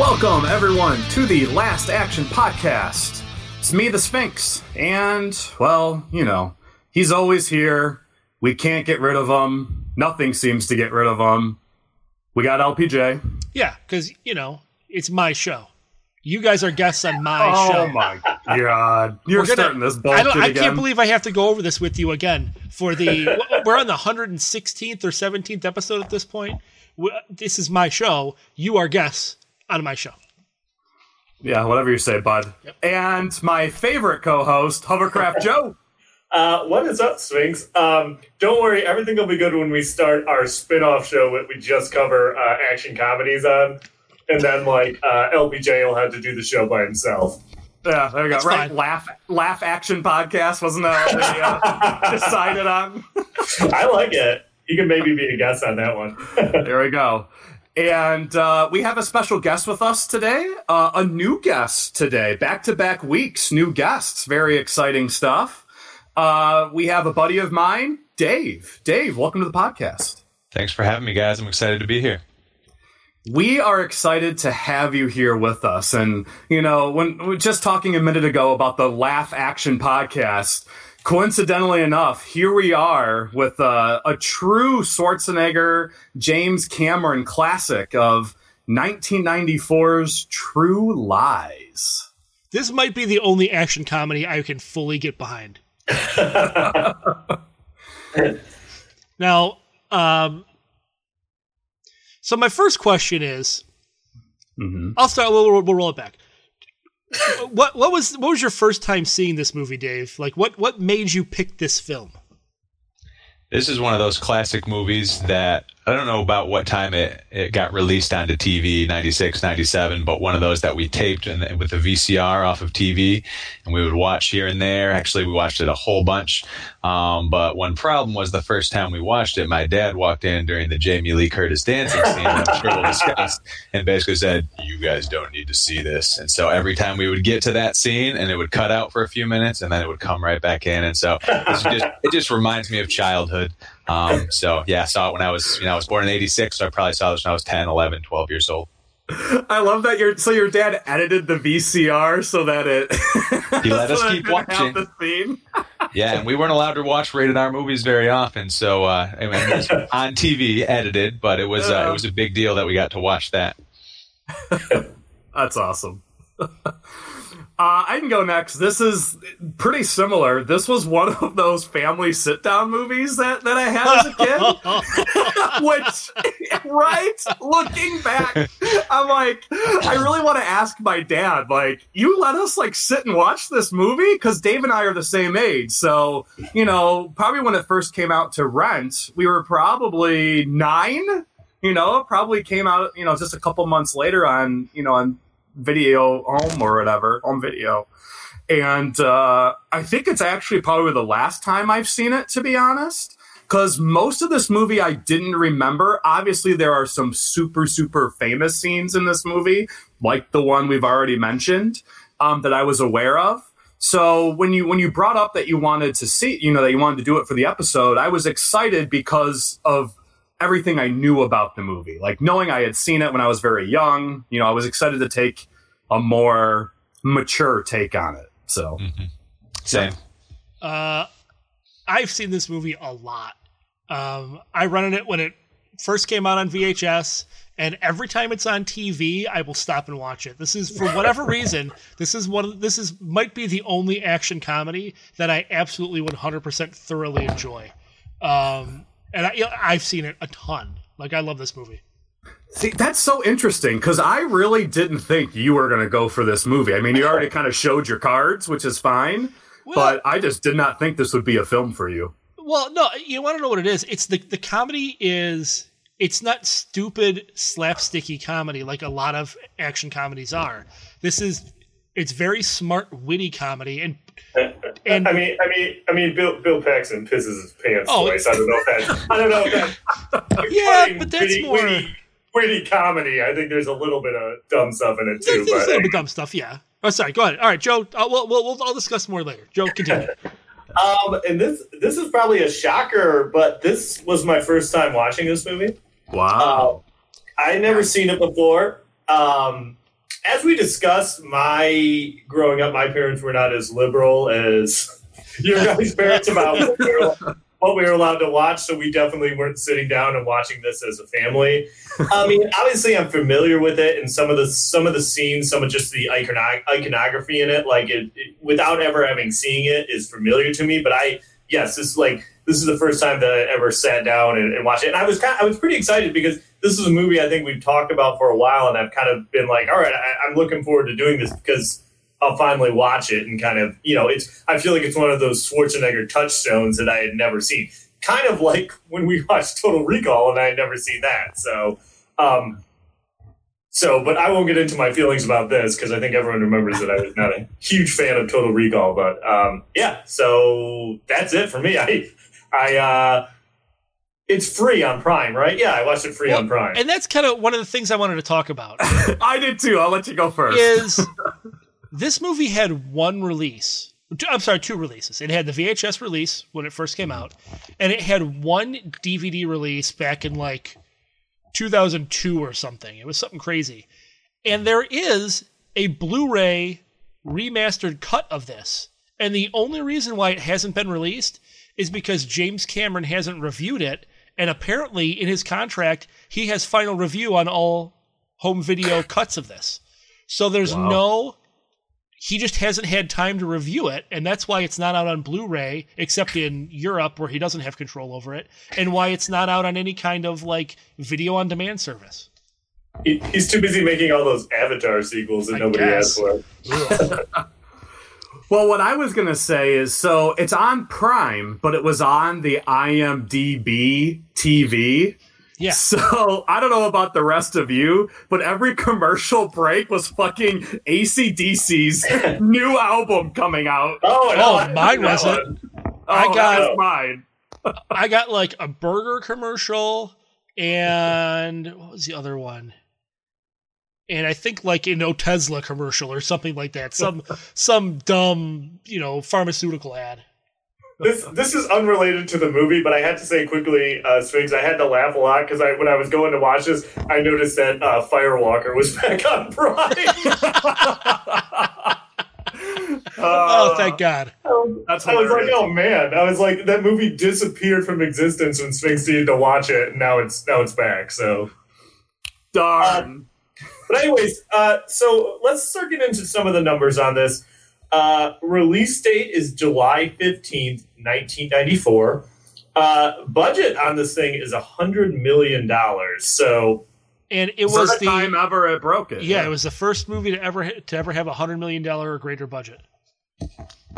Welcome, everyone, to the Last Action Podcast. It's me, the Sphinx, and, well, you know, he's always here. We can't get rid of him. Nothing seems to get rid of him. We got LPJ. Yeah, because, you know, it's my show. You guys are guests on my oh show. Oh my god! You're gonna, starting this bullshit I, don't, I can't believe I have to go over this with you again for the. we're on the 116th or 17th episode at this point. This is my show. You are guests on my show. Yeah, whatever you say, bud. Yep. And my favorite co-host, Hovercraft Joe. Uh, what is up, Sphinx? Um, don't worry, everything will be good when we start our spin-off show that we just cover uh, action comedies on, and then like uh, LPJ will have to do the show by himself. Yeah, there you go. That's right, fine. laugh, laugh, action podcast wasn't that what they uh, decided on? I like it. You can maybe be a guest on that one. there we go. And uh, we have a special guest with us today, uh, a new guest today, back to back weeks, new guests, very exciting stuff. Uh, we have a buddy of mine, Dave. Dave, welcome to the podcast. Thanks for having me, guys. I'm excited to be here. We are excited to have you here with us. And, you know, when we just talking a minute ago about the Laugh Action podcast, coincidentally enough, here we are with uh, a true Schwarzenegger James Cameron classic of 1994's True Lies. This might be the only action comedy I can fully get behind. now, um, so my first question is, mm-hmm. I'll start. We'll, we'll roll it back what what was what was your first time seeing this movie, Dave? Like what what made you pick this film? This is one of those classic movies that I don't know about what time it, it got released onto TV, 96, 97, but one of those that we taped and with the VCR off of TV and we would watch here and there. Actually, we watched it a whole bunch. Um, but one problem was the first time we watched it, my dad walked in during the Jamie Lee Curtis dancing scene, I'm sure we'll discuss, and basically said, You guys don't need to see this. And so every time we would get to that scene and it would cut out for a few minutes and then it would come right back in. And so just, it just reminds me of childhood. Um, so yeah, I saw it when I was, you know, I was born in 86. So I probably saw this when I was 10, 11, 12 years old. I love that your so your dad edited the VCR so that it he let us keep watching. The scene. yeah, and we weren't allowed to watch rated R movies very often, so uh, I mean, it was on TV edited, but it was uh, it was a big deal that we got to watch that. That's awesome. Uh, I can go next. This is pretty similar. This was one of those family sit down movies that, that I had as a kid. Which, right? Looking back, I'm like, I really want to ask my dad, like, you let us like sit and watch this movie? Because Dave and I are the same age. So, you know, probably when it first came out to rent, we were probably nine. You know, probably came out, you know, just a couple months later on, you know, on video home or whatever on video. And uh, i think it's actually probably the last time i've seen it to be honest. Because most of this movie i didn't remember. Obviously there are some super super famous scenes in this movie like the one we've already mentioned um, that i was aware of. So when you when you brought up that you wanted to see you know that you wanted to do it for the episode i was excited because of everything I knew about the movie. Like knowing I had seen it when I was very young, you know, I was excited to take a more mature take on it. So, mm-hmm. same. Uh, I've seen this movie a lot. Um, I rented it when it first came out on VHS, and every time it's on TV, I will stop and watch it. This is for whatever reason. This is one. Of, this is might be the only action comedy that I absolutely 100% thoroughly enjoy. Um, and I, I've seen it a ton. Like I love this movie. See, that's so interesting because I really didn't think you were going to go for this movie. I mean, you already kind of showed your cards, which is fine, well, but I just did not think this would be a film for you. Well, no, you want to know what it is? It's the the comedy is it's not stupid slapsticky comedy like a lot of action comedies are. This is it's very smart, witty comedy, and And I mean, I mean, I mean, Bill Bill Paxton pisses his pants Oh. twice. I don't know if that's. I don't know if that's. Yeah, but that's witty, more- witty, witty comedy. I think there's a little bit of dumb stuff in it too. there's, there's a but little bit dumb stuff. Yeah. Oh, sorry. Go ahead. All right, Joe. Uh, we'll, we'll, we'll I'll discuss more later. Joe, continue. Um, and this this is probably a shocker, but this was my first time watching this movie. Wow. Uh, I had never seen it before. Um, as we discussed, my growing up, my parents were not as liberal as your guys' parents about what we, were, what we were allowed to watch, so we definitely weren't sitting down and watching this as a family. I mean, obviously, I'm familiar with it, and some of the some of the scenes, some of just the iconog- iconography in it, like it, it, without ever having seen it, is familiar to me. But I, yes, this is like this is the first time that I ever sat down and, and watched it, and I was kind of, I was pretty excited because this is a movie I think we've talked about for a while, and I've kind of been like, all right, I, I'm looking forward to doing this because I'll finally watch it and kind of, you know, it's. I feel like it's one of those Schwarzenegger touchstones that I had never seen. Kind of like when we watched Total Recall, and I had never seen that. So, um, so, but I won't get into my feelings about this because I think everyone remembers that I was not a huge fan of Total Recall. But um, yeah, so that's it for me. I, I, uh, it's free on Prime, right? Yeah, I watched it free on Prime. And that's kind of one of the things I wanted to talk about. I did too. I'll let you go first. is this movie had one release. I'm sorry, two releases. It had the VHS release when it first came out, and it had one DVD release back in like 2002 or something. It was something crazy. And there is a Blu-ray remastered cut of this. And the only reason why it hasn't been released is because James Cameron hasn't reviewed it. And apparently, in his contract, he has final review on all home video cuts of this. So there's Wow. no. He just hasn't had time to review it, and that's why it's not out on Blu-ray, except in Europe where he doesn't have control over it, and why it's not out on any kind of like video on demand service. He, he's too busy making all those Avatar sequels that I nobody guess. asked for. Well, what I was gonna say is, so it's on Prime, but it was on the IMDb TV. Yeah. So I don't know about the rest of you, but every commercial break was fucking ACDC's new album coming out. Oh, no, Oh, mine wasn't. one. I Oh, got- that was mine. I got like a burger commercial and what was the other one? And I think like a no Tesla commercial or something like that. Some some dumb, you know, pharmaceutical ad. This this is unrelated to the movie, but I had to say quickly, uh, Sphinx. I had to laugh a lot because I when I was going to watch this, I noticed that uh, Firewalker was back on Prime. oh, thank God. That's I was like, oh man! I was like, that movie disappeared from existence when Sphinx needed to watch it, and now it's now it's back. So, Darn. but anyways, uh, so let's start getting into some of the numbers on this. Uh, release date is July fifteenth, nineteen ninety four. Uh, budget on this thing is a hundred million dollars. So And it was First the time ever it broke it. yeah, it was the first movie to ever to ever have a hundred million dollar or greater budget.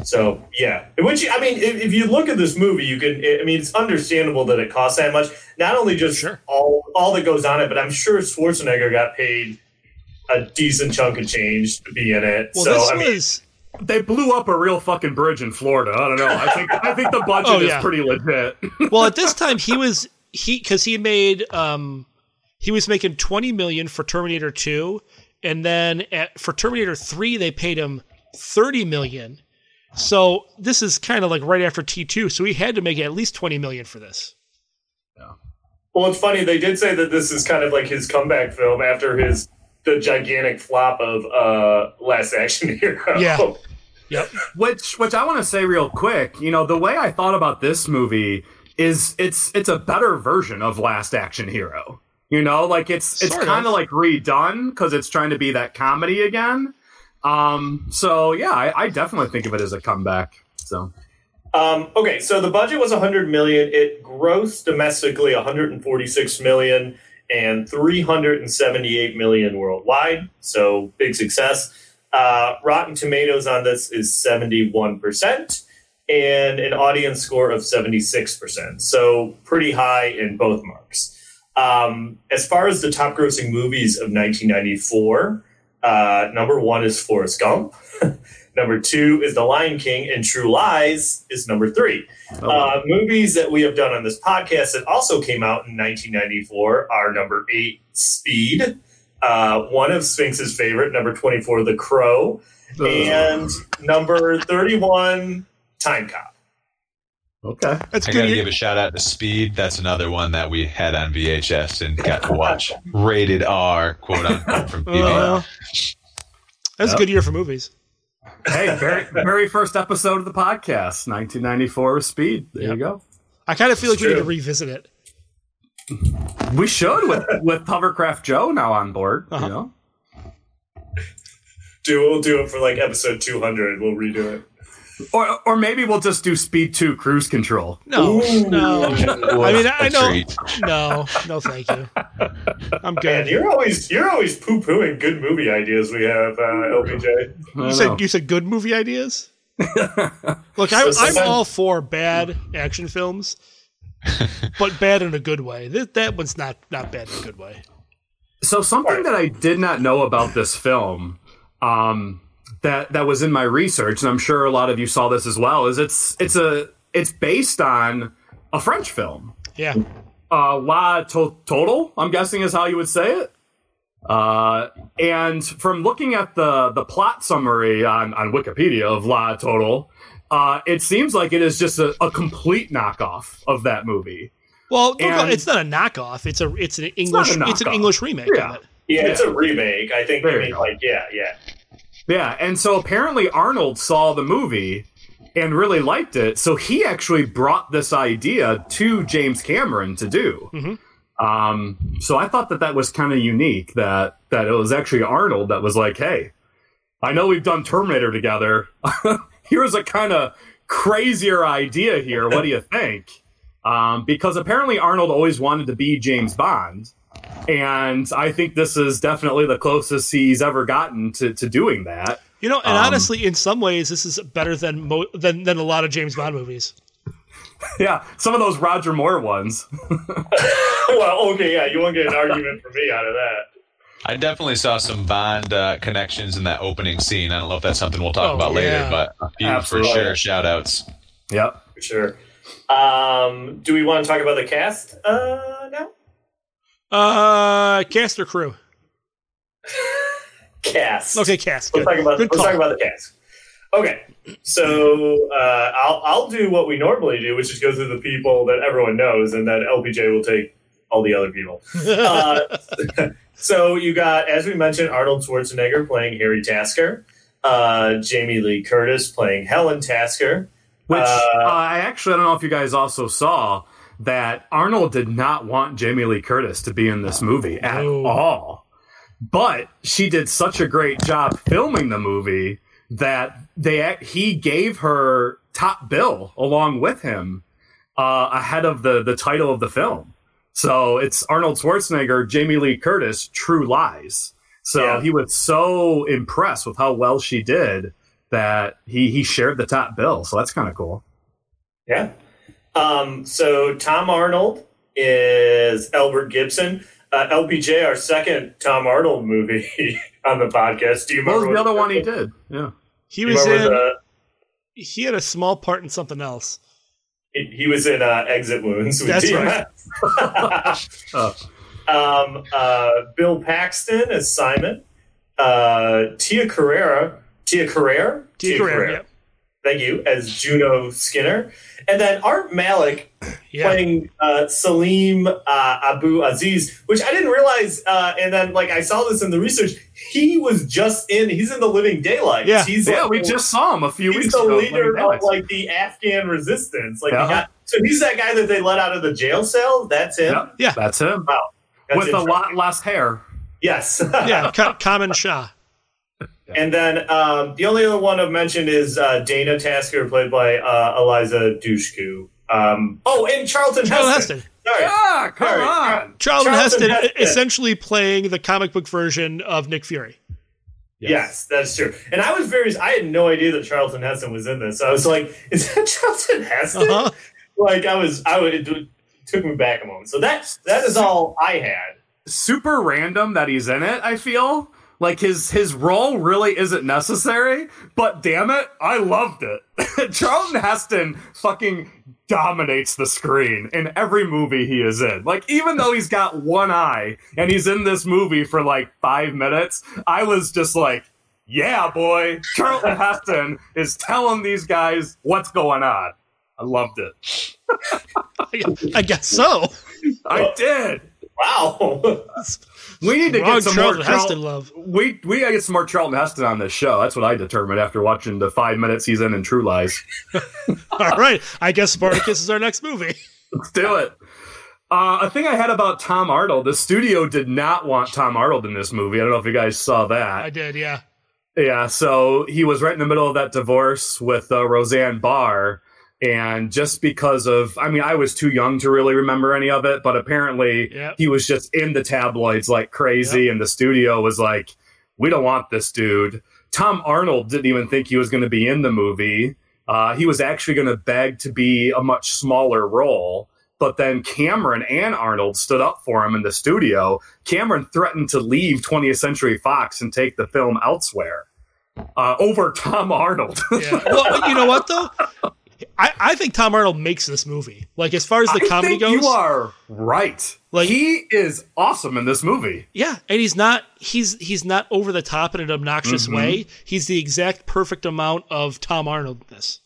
So yeah, which I mean, if, if you look at this movie, you can. I mean, it's understandable that it costs that much. Not only just Sure. all all that goes on it, but I'm sure Schwarzenegger got paid a decent chunk of change to be in it. Well, so this I mean, was They blew up a real fucking bridge in Florida. I don't know. I think I think the budget Oh, yeah. is pretty legit. well at this time he was he because he made um he was making 20 million for terminator 2 and then at, for terminator 3 they paid him 30 million so this is kind of like right after t2 so he had to make at least 20 million for this Yeah. well, it's funny. They did say that this is kind of like his comeback film after his the gigantic flop of uh Last Action Hero. Yeah. yep Which which I want to say real quick, you know, the way I thought about this movie is it's it's a better version of Last Action Hero. You know, like it's it's kind of. of like redone because it's trying to be that comedy again. Um, so yeah, I, I definitely think of it as a comeback. So Um, okay, so the budget was 100 million. It grossed domestically 146 million and 378 million worldwide. So big success. Uh, Rotten Tomatoes on this is 71% and an audience score of 76%. So pretty high in both marks. Um, as far as the top grossing movies of 1994, uh, number one is Forrest Gump. number two is The Lion King, and True Lies is number three. Oh, Uh, movies that we have done on this podcast that also came out in 1994 are number eight, Speed, uh, one of Sphinx's favorite, number 24, The Crow, and number 31, Time Cop. Okay. That's I good. gotta give a shout out to Speed. That's another one that we had on VHS and got to watch. Rated R, quote unquote, from Uh, PBR. that's a good year for movies. Hey, very very first episode of the podcast, 1994 with Speed. There you go. I kind of feel like It's we need to revisit it. We should with with Hovercraft Joe now on board. Uh-huh. You know, Do we'll do it for like episode 200. We'll redo it. Or or maybe we'll just do Speed Two Cruise Control. No, no. I mean, I know. treat. No, no, thank you. I'm Man, good. you're always you're always poo pooing good movie ideas we have, uh, LPJ. You said you said good movie ideas. Look, I, I'm all for bad action films, but bad in a good way. That, that one's not not bad in a good way. So something that I did not know about this film, um, that that was in my research, and I'm sure a lot of you saw this as well, is it's it's a it's based on a French film. Yeah, Uh, La to- Total, I'm guessing is how you would say it. Uh, and from looking at the the plot summary on, on Wikipedia of La Total, uh, it seems like it is just a, a complete knockoff of that movie. Well, don't And- it's not a knockoff. It's a it's an not English a it's, an. English remake Yeah. of it. Yeah, it's a remake. I think There I mean like yeah, yeah. Yeah, and so apparently Arnold saw the movie and really liked it, so he actually brought this idea to James Cameron to do. Mhm. Um, so I thought that that was kind of unique that that it was actually Arnold that was like, "Hey, I know we've done Terminator together. Here's a kind of crazier idea here. What do you think?" Um, because apparently Arnold always wanted to be James Bond, and I think this is definitely the closest he's ever gotten to, to doing that. You know, and Um, honestly, in some ways, this is better than mo- than than a lot of James Bond movies. Yeah, some of those Roger Moore ones. well, okay, yeah, you won't get an argument from me out of that. I definitely saw some Bond uh, connections in that opening scene. I don't know if that's something we'll talk Oh, about yeah. later, but a few Absolutely. for sure shout outs. Yep. For sure. Um, do we want to talk about the cast uh, now? Uh, cast or crew? Cast. Okay, cast. Let's Good. talk about Good let's call. about the cast. Okay, so uh, I'll I'll do what we normally do, which is go through the people that everyone knows, and then LPJ will take all the other people. Uh, so you got, as we mentioned, Arnold Schwarzenegger playing Harry Tasker, uh, Jamie Lee Curtis playing Helen Tasker. Which Uh, uh, I actually I don't know if you guys also saw that Arnold did not want Jamie Lee Curtis to be in this movie at No. all. But she did such a great job filming the movie that they he gave her top bill along with him uh, ahead of the the title of the film. So it's Arnold Schwarzenegger, Jamie Lee Curtis, True Lies. So Yeah. he was so impressed with how well she did that he he shared the top bill. So that's kind of cool. Yeah. Um, so Tom Arnold is Albert Gibson. Uh, LPJ, our second Tom Arnold movie on the podcast. Do you What remember was the other one he did? Yeah. He was in. the- He had a small part in something else. he, he was in uh, Exit Wounds. With That's right. Oh. um, uh, Bill Paxton as Simon. Uh, Tia Carrera. Tia Carrere? Tia Carrera. yeah. Thank you. As Juno Skinner. And then Art Malik Yeah. playing uh, Salim uh, Abu Aziz, which I didn't realize. Uh, and then, like, I saw this in the research. He was just in. He's in the Living Daylights. Yeah. he's Yeah, like, we just saw him a few He's weeks the ago. leader Living of like the Afghan resistance. Like, Uh-huh. got, so he's that guy that they let out of the jail cell. That's him. Yep, Yeah. that's him. Wow, That's With a lot less hair. Yes. yeah, Co- Kamran Shah. And then um, the only other one I've mentioned is uh, Dana Tasker, played by uh, Eliza Dushku. Um, oh, and Charlton Charlton Heston. Heston. Sorry. Ah, come Sorry. on. Charlton, Charlton Heston, Heston. essentially playing the comic book version of Nick Fury. Yes. that's true. And I was very, I had no idea that Charlton Heston was in this. I was like, is that Charlton Heston? Uh-huh. Like, I was, I would, it took me back a moment. So that that is all I had. Super random that he's in it. I feel like his his role really isn't necessary, but damn it, I loved it. Charlton Heston fucking dominates the screen in every movie he is in. Like even though he's got one eye and he's in this movie for like 5 minutes, I was just like, yeah, boy, Charlton Heston is telling these guys what's going on. I loved it. I guess so. I did. Wow. We need to Wrong get some Charlton more Charl- Heston love. We we gotta get some more Charlton Heston on this show. That's what I determined after watching the five minutes he's in in True Lies. All right. I guess Spartacus is our next movie. Let's do it. Uh, a thing I had about Tom Arnold, the studio did not want Tom Arnold in this movie. I don't know if you guys saw that. I did, yeah. Yeah, so he was right in the middle of that divorce with uh, Roseanne Barr. And just because of, I mean, I was too young to really remember any of it, but apparently Yep. he was just in the tabloids like crazy. And the studio was like, we don't want this dude. Tom Arnold didn't even think he was going to be in the movie. Uh, he was actually going to beg to be a much smaller role. But then Cameron and Arnold stood up for him in the studio. Cameron threatened to leave 20th Century Fox and take the film elsewhere uh, over Tom Arnold. Yeah. Well, you know what though? I, I think Tom Arnold makes this movie. Like as far as the I comedy think goes, you are right. Like- he is awesome in this movie. yeah, and he's not he's he's not over the top in an obnoxious Mhm. way. He's the exact perfect amount of Tom Arnoldness.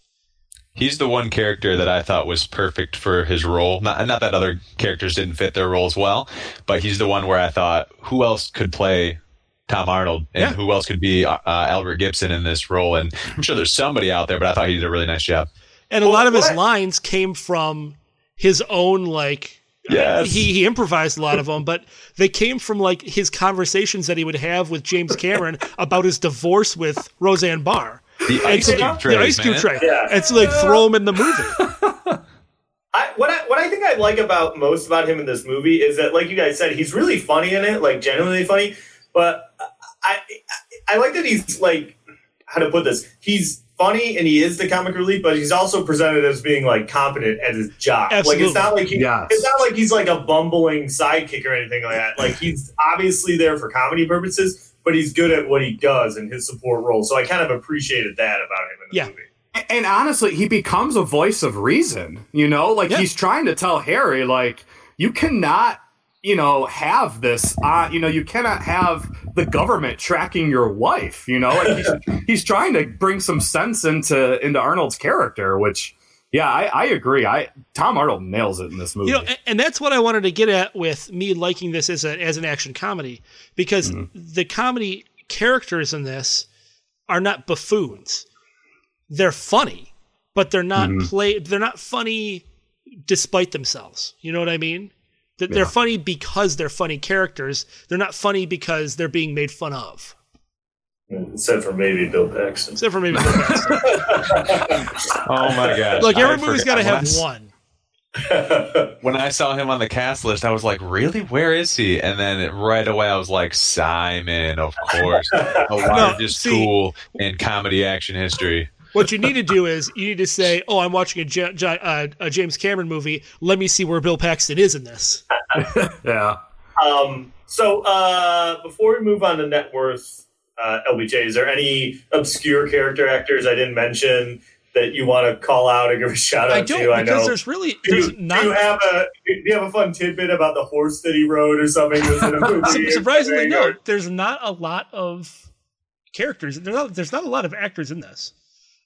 He's the one character that I thought was perfect for his role. Not, not that other characters didn't fit their roles well, but he's the one where I thought, who else could play Tom Arnold and Yeah. who else could be uh, Albert Gibson in this role? And I'm sure there's somebody out there, but I thought he did a really nice job. And a lot of his what? lines came from his own like Yes. he, he improvised a lot of them, but they came from like his conversations that he would have with James Cameron about his divorce with Roseanne Barr. The And ice so cube the, trays, the ice cube tray. Yeah. And so like throw him in the movie. I, what I what I think I like about most about him in this movie is that, like you guys said, he's really funny in it, like genuinely funny. But I I, I like that he's like how to put this. He's funny and he is the comic relief, but he's also presented as being like competent at his job. Like it's not like he, Yes. it's not like he's like a bumbling sidekick or anything like that. Like he's obviously there for comedy purposes, but he's good at what he does in his support role. So I kind of appreciated that about him in the Yeah. movie. And honestly, he becomes a voice of reason. You know, like Yeah. he's trying to tell Harry, like, you cannot, you know, have this. Uh, you know, you cannot have the government tracking your wife. You know, like he's, he's trying to bring some sense into into Arnold's character, which. Yeah, I, I agree. I Tom Arnold nails it in this movie. You know, and, and that's what I wanted to get at with me liking this as a, as an action comedy because the comedy characters in this are not buffoons. They're funny, but they're not play. They're not funny despite themselves. You know what I mean? That they're Yeah. funny because they're funny characters. They're not funny because they're being made fun of. Except for maybe Bill Paxton. Except for maybe. Bill Paxton. Oh my god! Look, I every movie's got to have when I- one. When I saw him on the cast list, I was like, "Really? Where is he?" And then right away, I was like, "Simon, of course, the largest see- tool in comedy action history." What you need to do is you need to say, "Oh, I'm watching a, Ja- Ja- uh, a James Cameron movie. Let me see where Bill Paxton is in this." yeah. Um, so uh, before we move on to net worth, uh, LPJ, is there any obscure character actors I didn't mention that you want to call out or give a shout out I don't to? I because know. there's really do, there's you, not. do you have a do you have a fun tidbit about the horse that he rode or something that's in a movie? Surprisingly, no. There's not a lot of characters. There's not. There's not a lot of actors in this.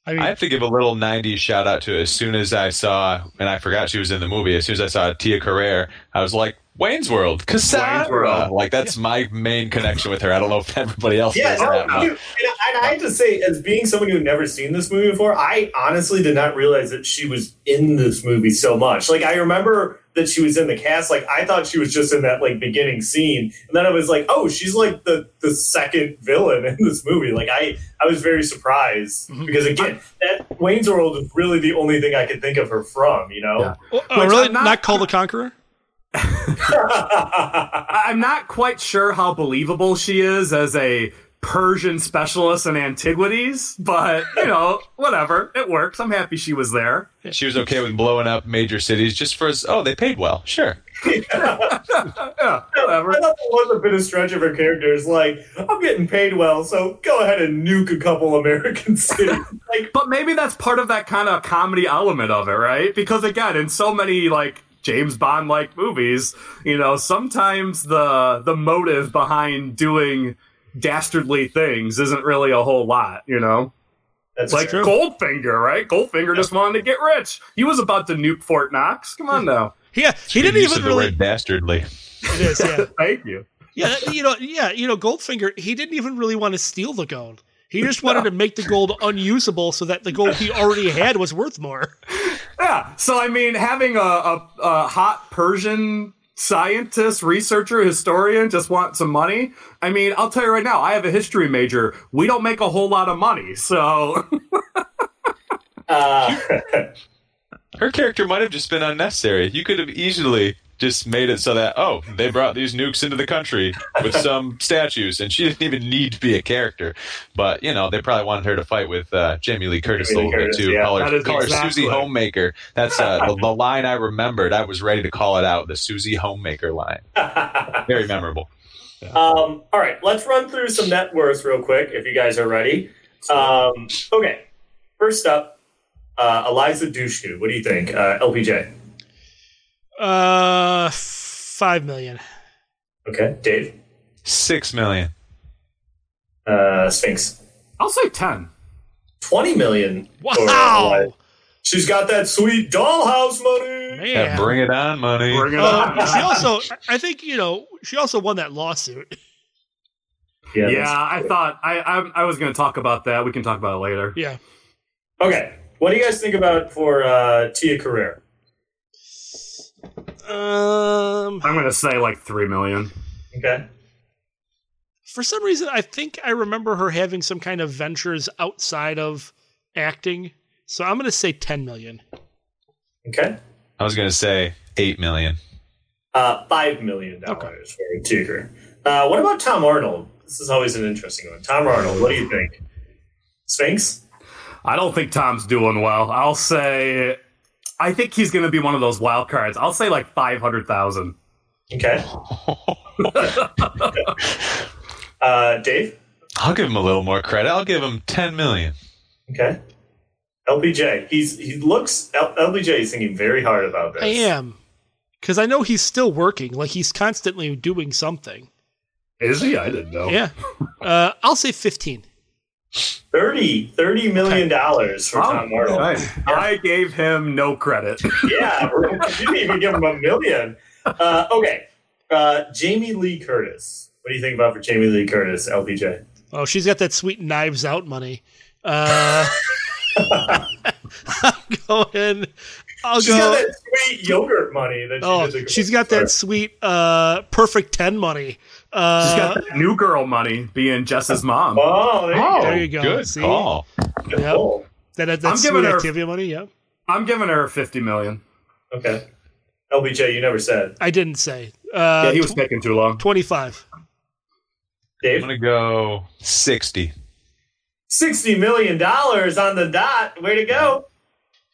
I mean, I have to give a little '90s shout out to as soon as I saw, and I forgot she was in the movie. As soon as I saw Tia Carrere, I was like, "Wayne's World, Cassandra!" Wayne's World. Like that's my main connection with her. I don't know if everybody else Yeah, does no, that. but- dude, and, I- and I have to say, as being someone who'd never seen this movie before, I honestly did not realize that she was in this movie so much. Like, I remember that she was in the cast. Like, I thought she was just in that like beginning scene, and then I was like, oh, she's like the the second villain in this movie. Like, I I was very surprised Mhm. because again, that Wayne's World is really the only thing I could think of her from. You know. Yeah. oh, oh, really not, not- Kull the Conqueror. I- I'm not quite sure how believable she is as a Persian specialist in antiquities, but you know, whatever. It works. I'm happy she was there. She was okay with blowing up major cities just for us. oh they paid well. Sure. yeah, whatever. I thought that was a bit of stretch of her character. It's like, I'm getting paid well, so go ahead and nuke a couple American cities. like, but maybe that's part of that kind of comedy element of it, right? Because again, in so many like James Bond like movies, you know, sometimes the the motive behind doing dastardly things isn't really a whole lot, you know. That's like true. Goldfinger, right? Goldfinger just wanted to get rich. He was about to nuke Fort Knox. Come on now. Yeah, he didn't Use even the really. word dastardly. It is, yeah. Thank you. Yeah, uh, you know, yeah, you know, Goldfinger. He didn't even really want to steal the gold. He just wanted to make the gold unusable so that the gold he already had was worth more. Yeah. So I mean, having a, a, a hot Persian scientist, researcher, historian just want some money. I mean, I'll tell you right now, I have a history major. We don't make a whole lot of money, so uh, Her character might have just been unnecessary. You could have easily just made it so that oh they brought these nukes into the country with some statues and she didn't even need to be a character. But you know they probably wanted her to fight with uh, jamie lee curtis Jamie a little Curtis, bit too. yeah, call her, call her susie homemaker. That's uh, the, the line i remembered. I was ready to call it out the susie homemaker line. Very memorable. Um, all right, let's run through some net worths real quick if you guys are ready. Um, okay, first up, uh, Eliza Dushku. What do you think, uh, LPJ? Uh, five million. Okay, Dave, six million uh, Sphinx, I'll say ten. Twenty million. Wow. She's got that sweet dollhouse money. man. yeah, bring it on money Bring it Um, on. she also, I think, you know, she also won that lawsuit. Yeah. yeah, I thought I I, I was going to talk about that. We can talk about it later. Yeah. Okay, what do you guys think about for uh, Tia Carrere? Um, I'm going to say like three million. Okay, for some reason, I think I remember her having some kind of ventures outside of acting. So I'm going to say 10 million. okay, i was gonna say eight million uh, five million dollars for Tia Carrere. Uh, what about Tom Arnold? This is always an interesting one. Tom Arnold, what do you think? Sphinx? I don't think Tom's doing well. I'll say. I think he's going to be one of those wild cards. I'll say like five hundred thousand. Okay. uh, Dave? i'll give him a little more credit i'll give him 10 million Okay. LPJ. He's he looks L- LPJ is thinking very hard about this. I am. Because I know he's still working. Like he's constantly doing something. Is he? I didn't know. Yeah. Uh, I'll say 15. 30 30 million dollars for Oh, Tom Arnold. nice. I gave him no credit. Yeah, you didn't even give him a million. Uh, okay. Uh, Jamie Lee Curtis. What do you think about for Jamie Lee Curtis, LPJ? Oh, she's got that sweet knives out money. Uh, I'm going. I'll She's go. got that sweet yogurt money that she oh, she's got that sweet uh, perfect 10 money. Uh, She's got that new girl money being Jess's mom. Oh, there you oh go. There you go. good See? call Good Yep. pull. that, that, I'm giving her- Activia money. Yeah. I'm giving her fifty million. Okay. LPJ, you never said. I didn't say. Uh, yeah, he was tw- taking too long. 25. Dave? i'm gonna go 60 $60 million on the dot. Way to go.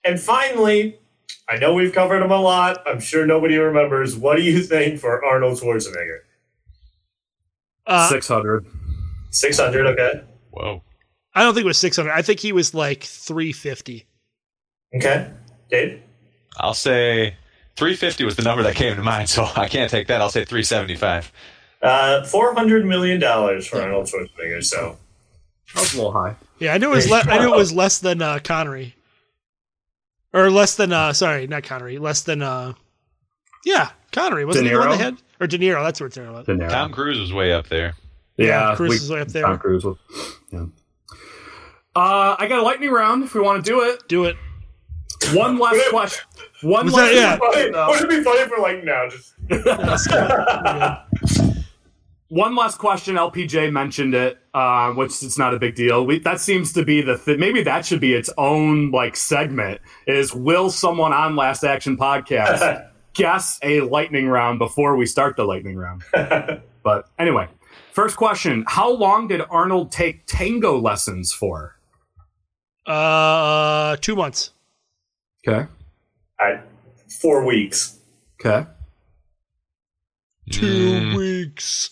And finally, I know we've covered him a lot. I'm sure nobody remembers. What do you think for Arnold Schwarzenegger? Uh, Six hundred. 600, okay. whoa I don't think it was 600. I think he was like 350. Okay. Dave? I'll say 350 was the number that came to mind, so I can't take that. I'll say 375. Uh, $400 million for Arnold Schwarzenegger. So, That was a little high. Yeah, I knew it was. Le- I knew it was less than uh, Connery, or less than. Uh, sorry, not Connery. Less than. Uh, yeah, Connery wasn't De he the one Niro? had or De Niro? That's what it's about. De Niro. Tom Cruise was way up there. yeah, Cruise we- is way up there. Tom Cruise was. Yeah. Uh, I got a lightning round if we want to do it. Do it. One last question. One Was last that- yeah. question. though. Wouldn't it be funny for like now? Just One last question. LPJ mentioned it, uh, which it's not a big deal. We, that seems to be the th- maybe that should be its own like segment. Is will someone on Last Action podcast guess a lightning round before we start the lightning round. but anyway, first question: How long did Arnold take tango lessons for? Uh, two months. Okay. All right, four weeks. Okay. Two weeks.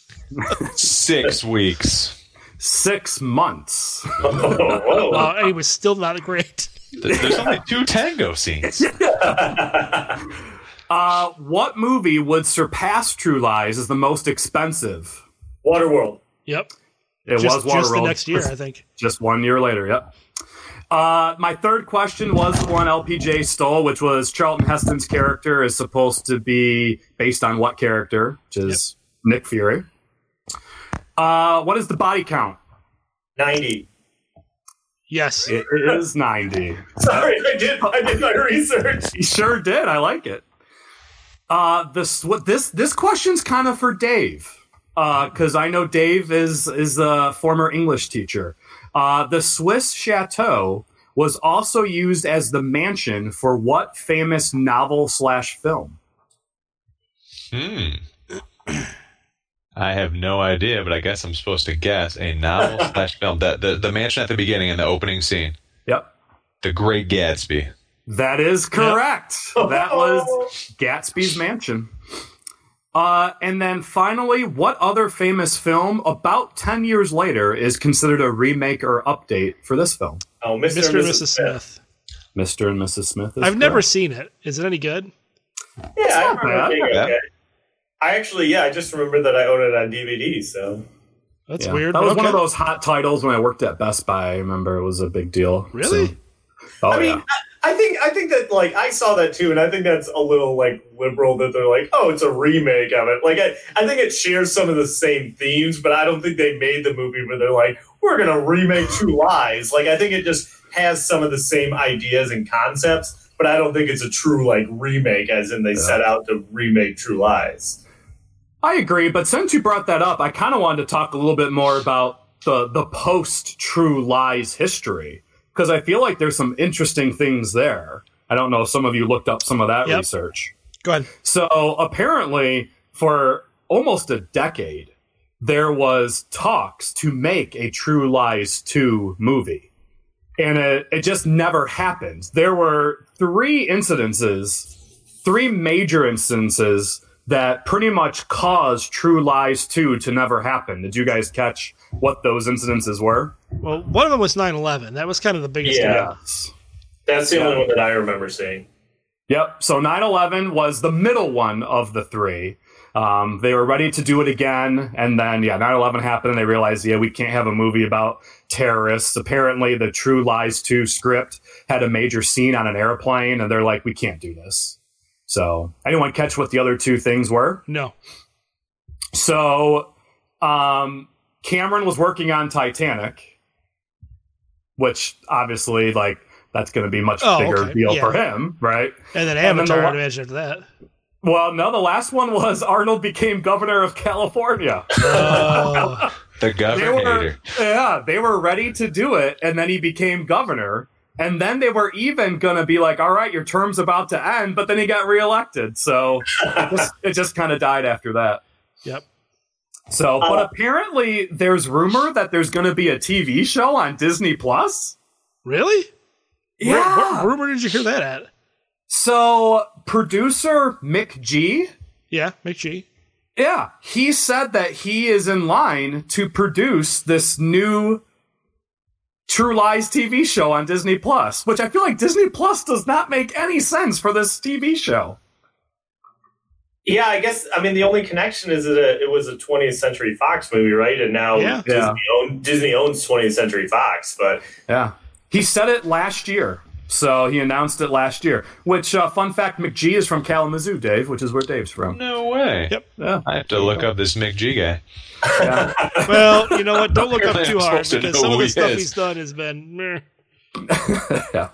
Six weeks. Six months. Whoa. Uh, and he was still not great. There's only two tango scenes. Uh, what movie would surpass True Lies as the most expensive? Waterworld. Yep. It just, was just the Waterworld. next year, I think. Just one year later, yep. Uh, my third question was the one LPJ stole, which was Charlton Heston's character is supposed to be based on what character, which is Nick Fury. Uh, what is the body count? 90. Yes. It is 90. Sorry, I did I did my research. He sure did. I like it. Uh, this what this this question's kind of for Dave, because I know Dave is is a former English teacher. Uh, the Swiss chateau was also used as the mansion for what famous novel slash film? Hmm. I have no idea, but I guess I'm supposed to guess a novel slash film. The, the the mansion at the beginning in the opening scene. Yep, The Great Gatsby. That is correct. That was Gatsby's mansion. Uh, and then finally, what other famous film about 10 years later is considered a remake or update for this film? Oh, Mr. Mr. and and Mrs. Smith. Mr. and Mrs. Smith. Is I've never seen it. Is it any good? Yeah, I not remember bad. being okay. I actually, yeah, I just remember that I own it on DVD. So That's Yeah. weird. That was but one of those hot titles when I worked at Best Buy. I remember it was a big deal. Really? So- oh I mean, yeah. I, I think I think that like I saw that too, and I think that's a little like liberal that they're like, oh, it's a remake of it. Like I, I think it shares some of the same themes, but I don't think they made the movie where they're like, we're gonna remake True Lies. Like I think it just has some of the same ideas and concepts, but I don't think it's a true like remake, as in they set out to remake True Lies. I agree, but since you brought that up, I kind of wanted to talk a little bit more about the the post True Lies history because I feel like there's some interesting things there. I don't know if some of you looked up some of that Yep. research. Go ahead. So apparently, for almost a decade, there was talks to make a True Lies 2 movie. And it, it just never happened. There were three incidences, three major instances that pretty much caused True Lies 2 to never happen. Did you guys catch what those incidences were? Well, one of them was 9 11. That was kind of the biggest Yeah. deal. That's the only one that I remember seeing. Yep. So 9 11 was the middle one of the three. Um, they were ready to do it again. And then, yeah, 9 11 happened and they realized, yeah, we can't have a movie about terrorists. Apparently, the True Lies 2 script had a major scene on an airplane and they're like, we can't do this. So, anyone catch what the other two things were? No. So, um, Cameron was working on Titanic, which obviously, like, that's going to be much Oh, bigger okay. deal Yeah. for him, right? And then And then the Avatar, la- I'd imagine after that. Well, no, the last one was Arnold became governor of California. Oh, The They were, Governor. yeah, they were ready to do it, and then he became governor. And then they were even going to be like, all right, your term's about to end, but then he got reelected. So it just, it just kind of died after that. yep. So, but Uh, apparently there's rumor that there's going to be a TV show on Disney Plus. Really? Where, Yeah. what rumor did you hear that at? So, producer McG Yeah, McG. Yeah, he said that he is in line to produce this new True Lies TV show on Disney Plus, which I feel like Disney Plus does not make any sense for this TV show. Yeah, I guess. I mean, the only connection is that it, it was a 20th Century Fox movie, right? And now Yeah. Disney, Yeah. own, Disney owns 20th Century Fox, but Yeah, he said it last year, so he announced it last year. Which, uh, fun fact, McG is from Kalamazoo, Dave, which is where Dave's from. No way. Yep. Yeah, I have to look up this Mick G guy. yeah. Well, you know what? Don't look up too hard to because some of the stuff is. he's done has been. meh. yeah.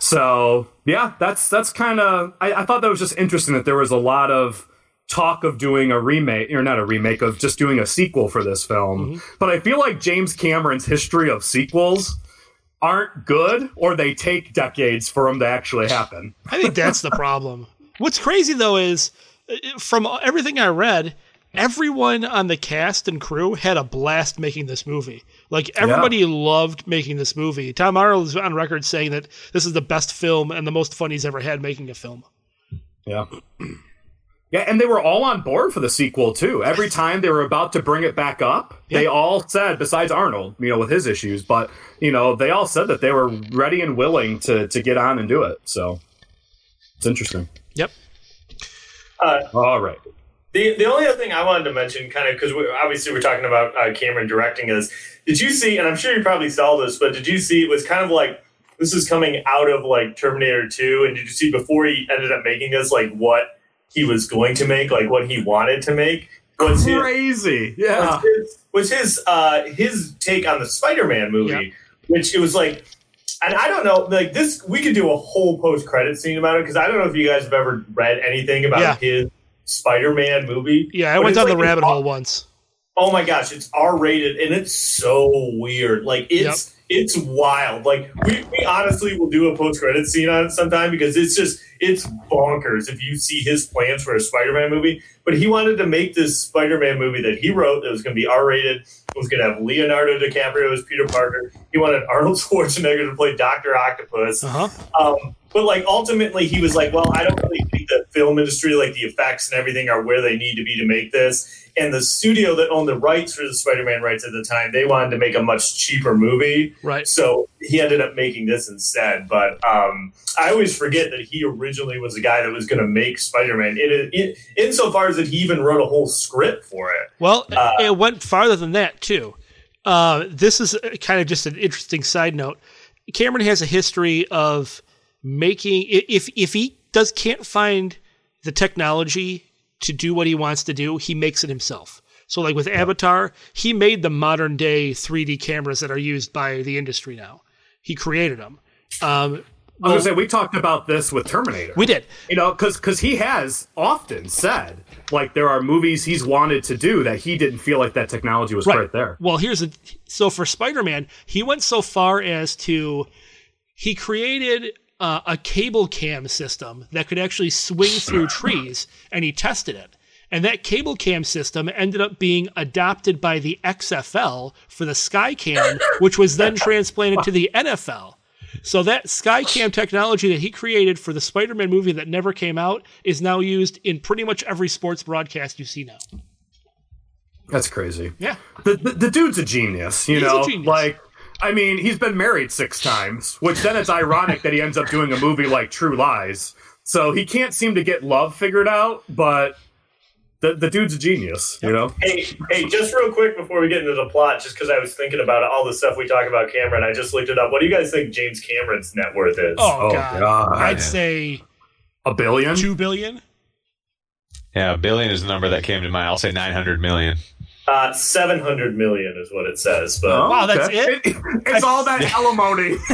So yeah, that's that's kind of. I, I thought that was just interesting that there was a lot of talk of doing a remake, or not a remake, of just doing a sequel for this film. But I feel like James Cameron's history of sequels aren't good, or they take decades for them to actually happen. I think that's the problem. What's crazy though is uh, from everything I read, everyone on the cast and crew had a blast making this movie. Like everybody loved making this movie. Tom Arnold is on record saying that this is the best film and the most fun he's ever had making a film. Yeah. Yeah, and they were all on board for the sequel too. Every time they were about to bring it back up, they all said, besides Arnold, you know, with his issues, but you know, they all said that they were ready and willing to to get on and do it. So it's interesting. Yep. Uh, all right. The the only other thing I wanted to mention, kind of, because we, obviously we're talking about uh, Cameron directing is, did you see? And I'm sure you probably saw this, but did you see? It was kind of like this is coming out of like Terminator 2, and did you see before he ended up making this, like what he was going to make, like what he wanted to make? Was his- Crazy. Yeah. was his, was his uh his take on the Spider-Man movie, which it was like, and I don't know, like this, we could do a whole post-credit scene about it because I don't know if you guys have ever read anything about Yeah. his Spider-Man movie. Yeah, I But went down the rabbit hole once. Oh my gosh, it's R-rated and it's so weird. Like it's it's wild. Like we, we honestly will do a post-credit scene on it sometime because it's just it's bonkers if you see his plans for a Spider-Man movie. But he wanted to make this Spider-Man movie that he wrote that was going to be R-rated. It was going to have Leonardo DiCaprio as Peter Parker. He wanted Arnold Schwarzenegger to play Doctor Octopus. Uh-huh. Um, but like ultimately, he was like, "Well, I don't really think the film industry, like the effects and everything, are where they need to be to make this." And the studio that owned the rights for the Spider-Man rights at the time, they wanted to make a much cheaper movie. Right. So he ended up making this instead. But um, I always forget that he originally was the guy that was going to make Spider-Man. In, in insofar as that he even wrote a whole script for it. Well, Uh, it went farther than that too. Uh, this is kind of just an interesting side note. Cameron has a history of making if if he does can't find the technology to do what he wants to do, he makes it himself. So like with Avatar, he made the modern day 3D cameras that are used by the industry now. He created them. Um, I was gonna say we talked about this with Terminator. we did. You know, because because he has often said like there are movies he's wanted to do that he didn't feel like that technology was right, there. Well, here's a so for Spider-Man, he went so far as to he created uh, a cable cam system that could actually swing through trees, and he tested it. And that cable cam system ended up being adopted by the XFL for the Skycam, which was then transplanted to the NFL. So that Skycam technology that he created for the Spider-Man movie that never came out is now used in pretty much every sports broadcast you see now. That's crazy. Yeah. The, the the dude's a genius, you He's a know. genius. Like I mean, he's been married six times, which then it's ironic that he ends up doing a movie like True Lies. So he can't seem to get love figured out, but the the dude's a genius, you know. Hey, hey, just real quick before we get into the plot, just because I was thinking about all the stuff we talk about Cameron, I just looked it up. What do you guys think James Cameron's net worth is? Oh, oh God. I'd say a billion, two billion. Yeah, a billion is the number that came to mind. I'll say 900 million. Uh, Seven hundred million is what it says. But Oh, Wow, that's okay. it? It's all that alimony.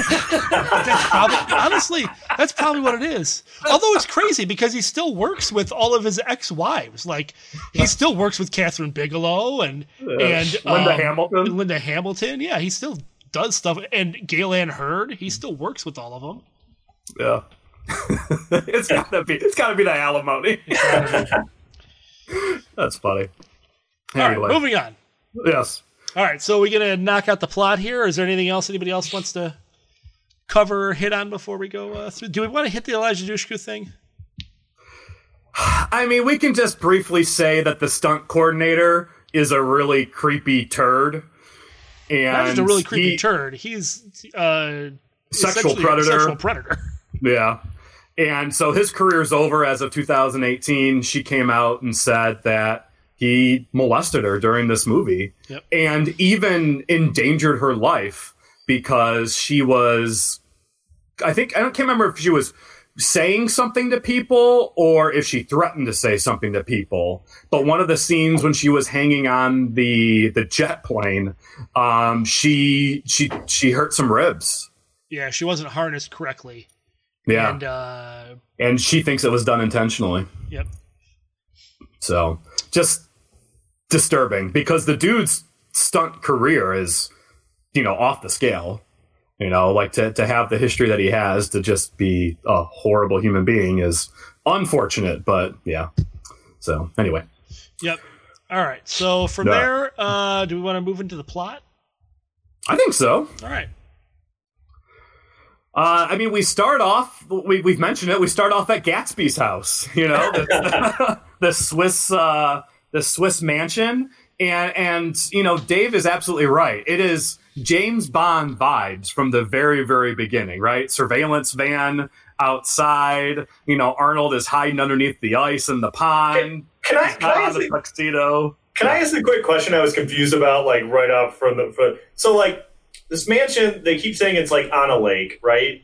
That's probably, honestly, that's probably what it is. Although it's crazy because he still works with all of his ex-wives. Like he still works with Kathryn Bigelow and and Linda um, Hamilton. Linda Hamilton. Yeah, he still does stuff. And Gale Anne Hurd. He still works with all of them. Yeah. it's gotta be it's gotta be the alimony. That's funny. All right, Anyway. moving on. Yes. All right, so are we gonna knock out the plot here. Is there anything else anybody else wants to cover or hit on before we go uh, through? Do we want to hit the Eliza Dushku thing? I mean, we can just briefly say that the stunt coordinator is a really creepy turd. And Not just a really creepy he- turd. He's uh, Sexual predator. Sexual predator. Yeah. And so his career's over as of 2018. She came out and said that he molested her during this movie Yep. and even endangered her life because she was I think I don't can't remember if she was saying something to people or if she threatened to say something to people. But one of the scenes when she was hanging on the the jet plane, um, she she she hurt some ribs. Yeah, she wasn't harnessed correctly. Yeah. And uh and she thinks it was done intentionally. yep. So just disturbing because the dude's stunt career is, you know, off the scale. You know, like to, to have the history that he has to just be a horrible human being is unfortunate, but yeah. So anyway, Yep. All right. So from Yeah. there, uh, do we want to move into the plot? I think so. All right. Uh, I mean, we start off. We, we've mentioned it. We start off at Gatsby's house. You know, the, the Swiss, uh, the Swiss mansion, and and you know, Dave is absolutely right. It is James Bond vibes from the very very beginning. Right, surveillance van outside. You know, Arnold is hiding underneath the ice in the pond. Can I- can I ask the a- tuxedo? Can I ask a quick question? I was confused about like right off from the from, so like this mansion. They keep saying it's like on a lake, right?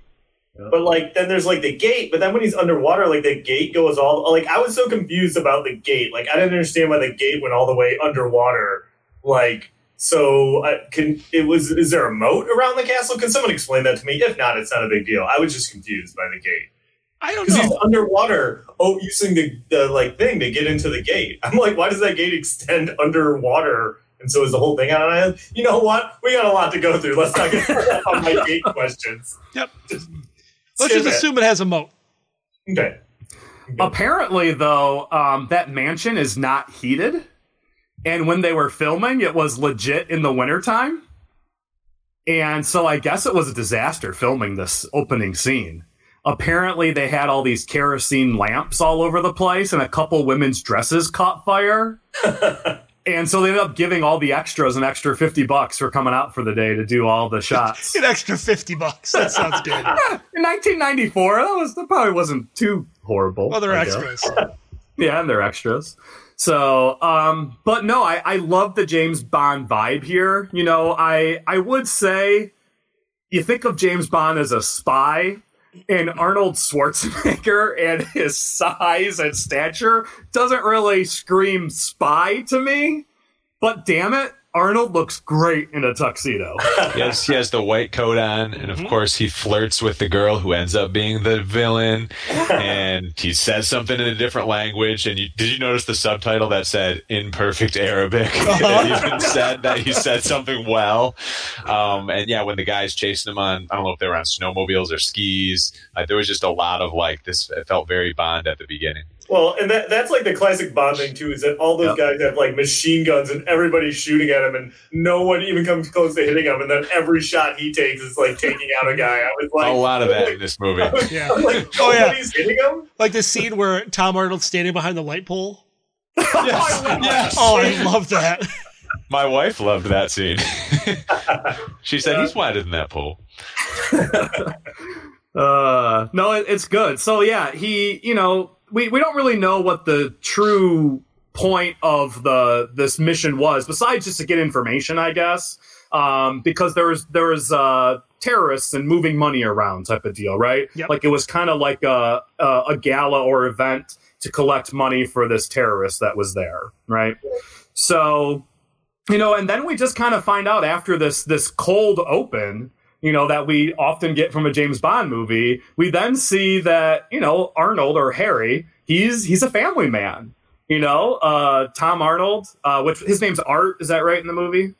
But like then there's like the gate, but then when he's underwater, like the gate goes all like I was so confused about the gate. Like I didn't understand why the gate went all the way underwater. Like so, I can it was is there a moat around the castle? Can someone explain that to me? If not, it's not a big deal. I was just confused by the gate. I don't Because he's know. underwater, oh, using the, the like thing to get into the gate. I'm like, why does that gate extend underwater? And so is the whole thing on an island? You know what? We got a lot to go through. Let's not get on my gate questions. Yep. Just Let's just assume it has a moat. Okay. Apparently, though, um, that mansion is not heated. And when they were filming, it was legit in the wintertime. And so I guess it was a disaster filming this opening scene. Apparently, they had all these kerosene lamps all over the place, and a couple women's dresses caught fire. and so they ended up giving all the extras an extra 50 bucks for coming out for the day to do all the shots. An extra fifty bucks. That sounds good. In 1994, that was that probably wasn't too horrible. Well, they're I extras. Yeah, and they're extras. So, um, but no, I, I love the James Bond vibe here. You know, I I would say you think of James Bond as a spy, and Arnold Schwarzenegger and his size and stature doesn't really scream spy to me. But damn it, Arnold looks great in a tuxedo. Has, he has the white coat on, and of course, he flirts with the girl who ends up being the villain. and he says something in a different language. And you, did you notice the subtitle that said "in perfect Arabic"? it even said that he said something well. Um, and yeah, when the guys chasing him on, I don't know if they were on snowmobiles or skis. Like, there was just a lot of like this. It felt very Bond at the beginning. Well, and that, that's like the classic Bond thing too. Is that all those guys have like machine guns and everybody's shooting at him, and no one even comes close to hitting him. And then every shot he takes is like taking out a guy. I was like, a lot of that in this movie. Yeah. Like, Oh, yeah. hitting him. Like the scene where Tom Arnold's standing behind the light pole. Yes, yes. Oh, I love that. My wife loved that scene. she said he's wider than that pole. Uh, no, it, it's good. So yeah, he, you know, we, we don't really know what the true point of the this mission was, besides just to get information, I guess. Um, because there was there was uh terrorists and moving money around type of deal, right? Yep. Like it was kind of like a, a a gala or event to collect money for this terrorist that was there, right? So, you know, and then we just kind of find out after this this cold open, you know, that we often get from a James Bond movie. We then see that you know Arnold or Harry, he's he's a family man. You know, uh, Tom Arnold, uh, which his name's Art, is that right in the movie?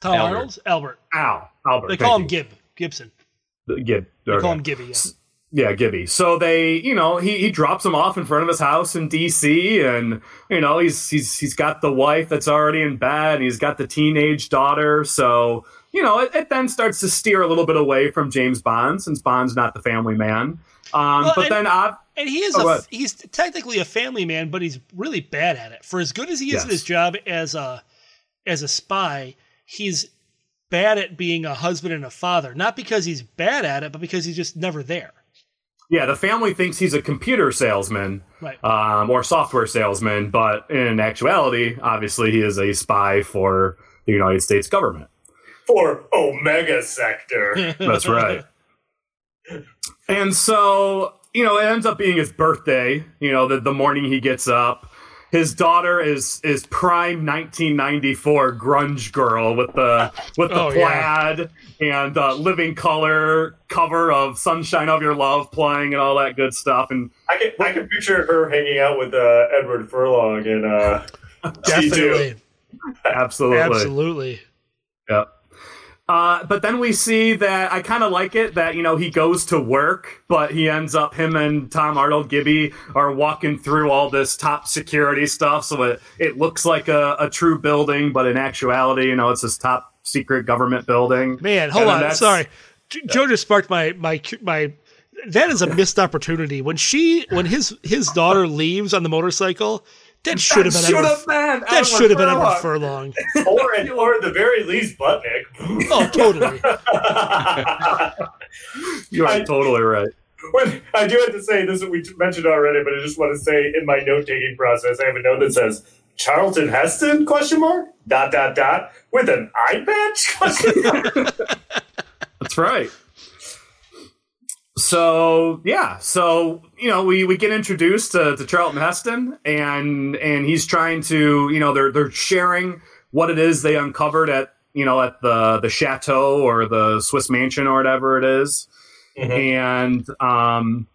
Tom Albert. Arnold, Albert. Al Albert. They call him you. Gib Gibson. Gib. They okay. call him Gibby. Yeah. Yeah, Gibby. So they, you know, he, he drops him off in front of his house in D.C. and you know he's he's he's got the wife that's already in bed. And he's got the teenage daughter. So you know, it, it then starts to steer a little bit away from James Bond since Bond's not the family man. Um, Well, but and- then, And he is Oh, a he's technically a family man, but he's really bad at it. For as good as he is Yes. at his job as a as a spy, he's bad at being a husband and a father. Not because he's bad at it, but because he's just never there. yeah, the family thinks he's a computer salesman Right. um, or software salesman, but in actuality, obviously, he is a spy for the United States government. For Omega Sector. That's right. And so, you know, it ends up being his birthday, you know, the, the morning he gets up. His daughter is is prime 1994 grunge girl with the with the Oh, yeah. plaid and uh, Living Colour cover of Sunshine of Your Love playing and all that good stuff. And I can I can picture her hanging out with uh, Edward Furlong and uh, Definitely. absolutely, Absolutely. Yep. Uh, but then we see that I kind of like it that you know he goes to work, but he ends up him and Tom Arnold Gibby are walking through all this top security stuff, so it it looks like a, a true building, but in actuality, you know, it's this top secret government building. Man, hold And on. Sorry, J- Joe just sparked my my my. That is a missed opportunity. When she when his his daughter leaves on the motorcycle, that should have been should been that should have been Edward Furlong. Furlong. or, at, or at the very least, Buttnick. Oh, totally. You are I- totally right. When, I do have to say this, we mentioned already, but I just want to say in my note taking process, I have a note that says Charlton Heston question mark dot dot dot with an eye patch question mark. That's right. So yeah, so you know we, we get introduced to, to Charlton Heston and and he's trying to you know they're they're sharing what it is they uncovered at you know at the the chateau or the Swiss mansion or whatever it is. and um,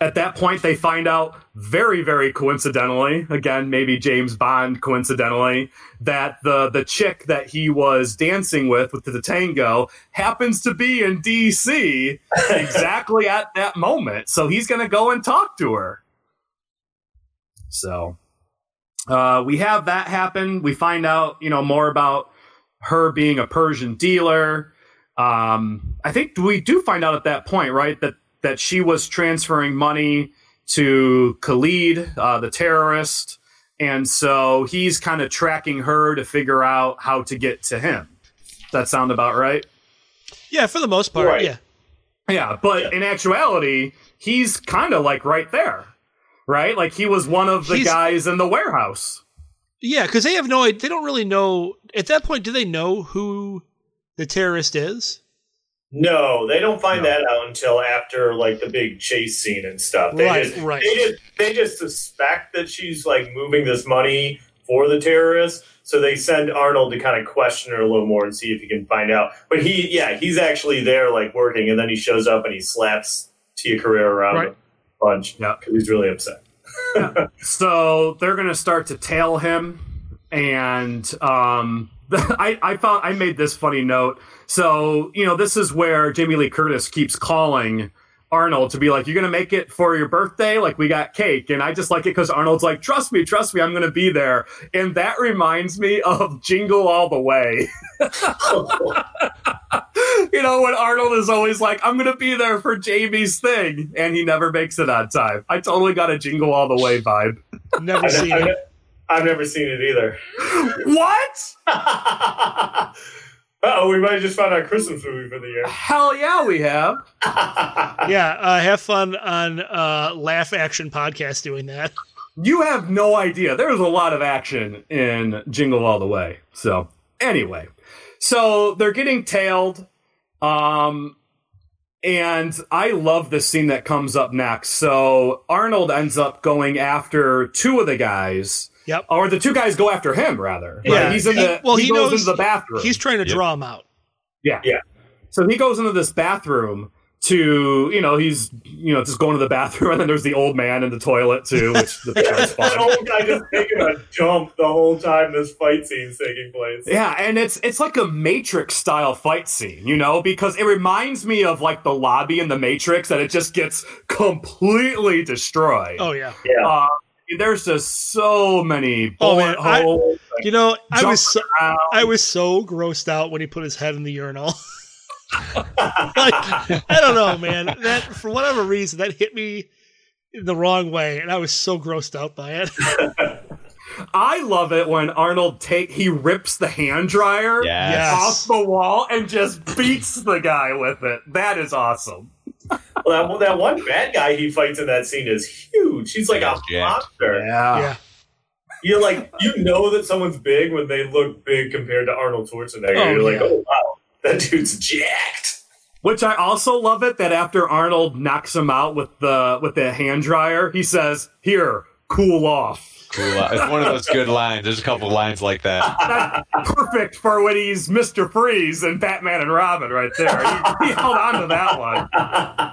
at that point they find out very very coincidentally again maybe James Bond coincidentally that the the chick that he was dancing with with the tango happens to be in DC exactly at that moment. So he's going to go and talk to her. So uh, we have that happen. We find out you know more about her being a Persian dealer. Um, I think we do find out at that point, right, that that she was transferring money to Khalid, uh, the terrorist, and so he's kind of tracking her to figure out how to get to him. Does that sound about right? Yeah, for the most part. Right. Yeah. Yeah, but in actuality, he's kind of like right there, right? Like he was one of the He's- guys in the warehouse. Yeah, because they have no, they don't really know. At that point, do they know who the terrorist is? No, they don't find that out until after like the big chase scene and stuff. They Right, just, right. They just they just suspect that she's like moving this money for the terrorists. So they send Arnold to kind of question her a little more and see if he can find out. But he, yeah, he's actually there like working, and then he shows up and he slaps Tia Carrere around Right. a bunch because he's really upset. so they're going to start to tail him and um I, I found I made this funny note. So, you know, this is where Jamie Lee Curtis keeps calling Arnold to be like, You're gonna make it for your birthday? Like we got cake. And I just like it because Arnold's like, Trust me, trust me, I'm gonna be there. And that reminds me of Jingle All the Way. you know, when Arnold is always like, I'm gonna be there for Jamie's thing, and he never makes it on time. I totally got a Jingle All the Way vibe. Never seen it. I've never seen it either. What? oh, we might have just found our Christmas movie for the year. Hell yeah, we have. Yeah, uh, have fun on uh, Last Action Podcast doing that. You have no idea. There's a lot of action in Jingle All the Way. So, anyway, so they're getting tailed. Um, and I love the scene that comes up next. So, Arnold ends up going after two of the guys. Yep. Or the two guys go after him, rather. Yeah. Right? He's in the, Well, he, he goes knows- into the bathroom. He's trying to draw him out. Yeah. Yeah. So he goes into this bathroom to, you know, he's, you know, just going to the bathroom, and then there's the old man in the toilet too, which the show's fun. old guy just taking a jump the whole time this fight scene's taking place. Yeah, and it's it's like a Matrix style fight scene, you know, because it reminds me of like the lobby in the Matrix that it just gets completely destroyed. Oh yeah. Yeah. Uh, there's just so many Oh, bullet man, I- holes. You know, I was so, around. I was so grossed out when he put his head in the urinal. like, I don't know, man. That for whatever reason that hit me in the wrong way, and I was so grossed out by it. I love it when Arnold take he rips the hand dryer Yes. Yes. off the wall and just beats the guy with it. That is awesome. Well, that, well, that one bad guy he fights in that scene is huge. He's like a He's jacked. monster. yeah. You're like, you know that someone's big when they look big compared to Arnold Schwarzenegger. Oh, You're like, oh, yeah. oh wow, that dude's jacked. Which I also love it that after Arnold knocks him out with the with the hand dryer, he says, "Here, cool off." Cool. It's one of those good lines. There's a couple lines like that. That's perfect for when he's Mister Freeze and Batman and Robin right there. He, he held on to that one.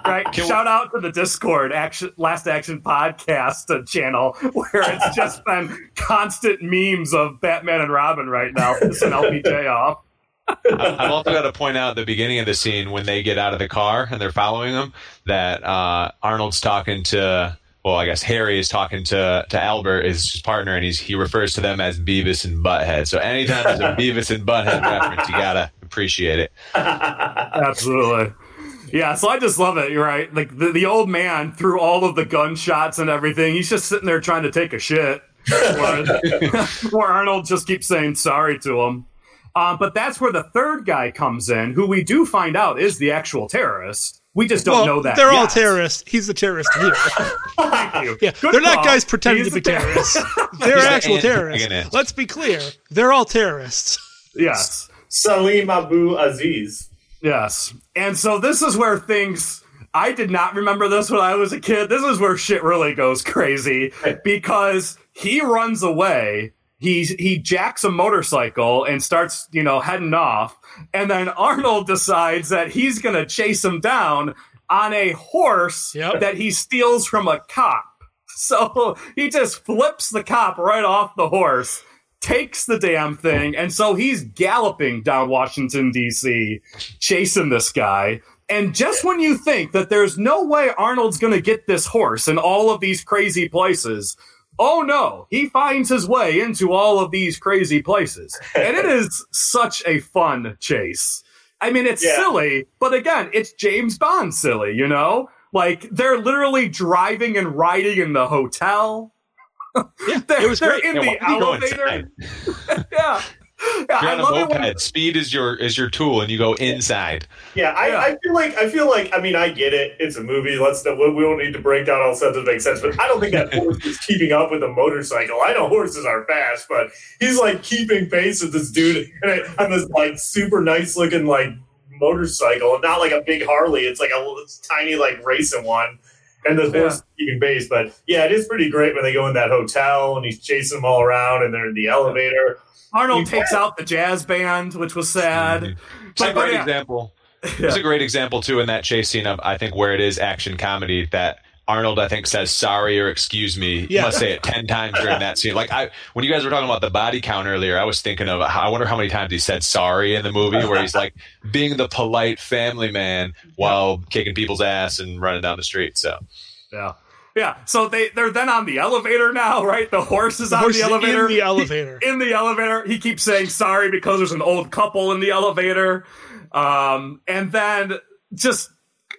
Right. Can we- Shout out to the Discord action Last Action podcast uh, channel where it's just been constant memes of Batman and Robin right now. This an LPJ off. I've also got to point out at the beginning of the scene when they get out of the car and they're following them that uh, Arnold's talking to. Well, I guess Harry is talking to, to Albert, his partner, and he's he refers to them as Beavis and Butthead. So anytime there's a Beavis and Butthead reference, you gotta appreciate it. Absolutely. Yeah, so I just love it. You're right. Like the, the old man through all of the gunshots and everything, he's just sitting there trying to take a shit. Where, Arnold just keeps saying sorry to him. Um, but that's where the third guy comes in, who we do find out is the actual terrorist. We just don't well, know that. They're all terrorists. He's the terrorist here. Thank you. Yeah, Good they're not guys pretending He's to be the terrorists. They're He's the actual terrorists. Let's be clear. They're all terrorists. yes. Salim Abu Aziz. Yes. And so this is where things I did not remember this when I was a kid. This is where shit really goes crazy because he runs away. He he jacks a motorcycle and starts, you know, heading off. And then Arnold decides that he's going to chase him down on a horse Yep. that he steals from a cop. So he just flips the cop right off the horse, takes the damn thing, and so he's galloping down Washington, D.C., chasing this guy. And just when you think that there's no way Arnold's going to get this horse in all of these crazy places, oh no, he finds his way into all of these crazy places. And it is such a fun chase. I mean, it's Yeah. silly, but again, it's James Bond silly, you know? Like, they're literally driving and riding in the hotel. Yeah, They're, it was they're great. in Yeah, the why do you go elevator. yeah. Yeah, You're on a love when moped. Speed is your is your tool, and you go inside. Yeah, I, Yeah. I feel like I feel like I mean I get it. It's a movie. Let's we we don't need to break down all sets that make sense. But I don't think that horse is keeping up with a motorcycle. I know horses are fast, but he's like keeping pace with this dude and it- on this like super nice looking like motorcycle, not like a big Harley. It's like a it's tiny like racing one. And the horse is keeping pace, but yeah, it is pretty great when they go in that hotel and he's chasing them all around, and they're in the elevator. Arnold takes out the jazz band, which was sad. It's a But- but great yeah. example. Yeah. It's a great example too in that chase scene of I think where it is action comedy that Arnold I think says sorry or excuse me. Yeah. Must say it ten times during that scene. Like I when you guys were talking about the body count earlier, I was thinking of I wonder how many times he said sorry in the movie where he's like being the polite family man while kicking people's ass and running down the street. So Yeah. Yeah. So they, they're then on the elevator now, right? The horse is on horse the is in elevator. the elevator. in the elevator. He keeps saying sorry because there's an old couple in the elevator. Um, and then just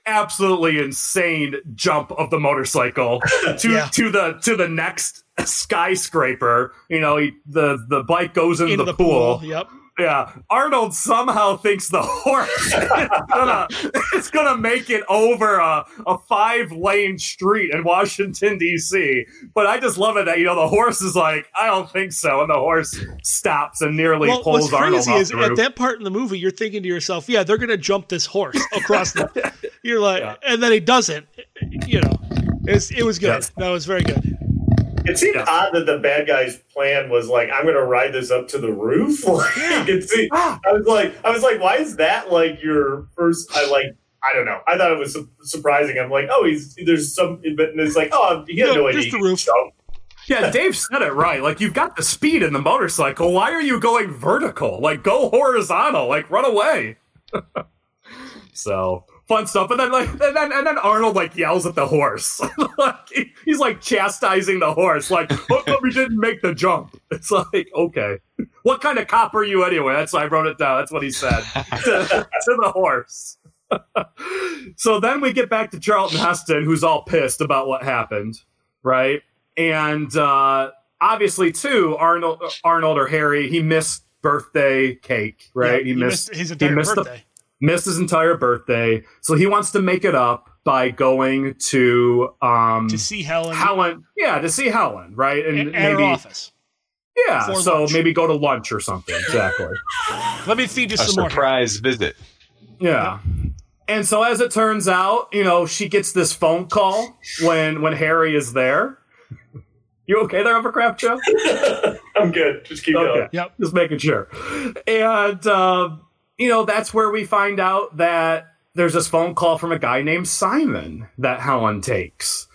absolutely insane jump of the motorcycle to Yeah. to the to the next skyscraper. You know, he, the the bike goes into, Into the, the pool. pool. Yep. Yeah, Arnold somehow thinks the horse is gonna, is gonna make it over a, a five lane street in Washington D.C. But I just love it that you know the horse is like, I don't think so, and the horse stops and nearly Well, pulls what's Arnold crazy off is the at that part in the movie, you're thinking to yourself, "Yeah, they're gonna jump this horse across the." You're like, Yeah. and then he doesn't. You know, it's, it was good. Yes. That was very good. It seemed Yeah. odd that the bad guy's plan was like, "I'm going to ride this up to the roof." Like, can see, ah. I was like, I was like, why is that like your first? I like, I don't know. I thought it was su- surprising. I'm like, oh, he's there's some, but it's like, oh, he had No, no, idea. just the roof. jump. Yeah, Dave said it right. Like you've got the speed in the motorcycle. Why are you going vertical? Like go horizontal. Like run away. so fun stuff. And then like and then and then Arnold like yells at the horse. like he's like chastising the horse. Like come we didn't make the jump? It's like okay. What kind of cop are you anyway? That's why I wrote it down. That's what he said to, to the horse. so then we get back to Charlton Heston, who's all pissed about what happened, right? And uh, obviously, too, Arnold, Arnold or Harry, he missed birthday cake, right? Yeah, he, missed, his entire missed the- birthday. Missed his entire birthday, so he wants to make it up by going to um to see Helen Helen, yeah, to see Helen, right? And at, at her maybe office. yeah, for so lunch. maybe go to lunch or something. Exactly. Let me feed you a some more. surprise visit. Yeah. And so as it turns out, you know, she gets this phone call when when Harry is there. You okay there, Overcraft Joe? I'm good. Just keep going. Okay. Yep. Just making sure. And um, you know, that's where we find out that there's this phone call from a guy named Simon that Helen takes.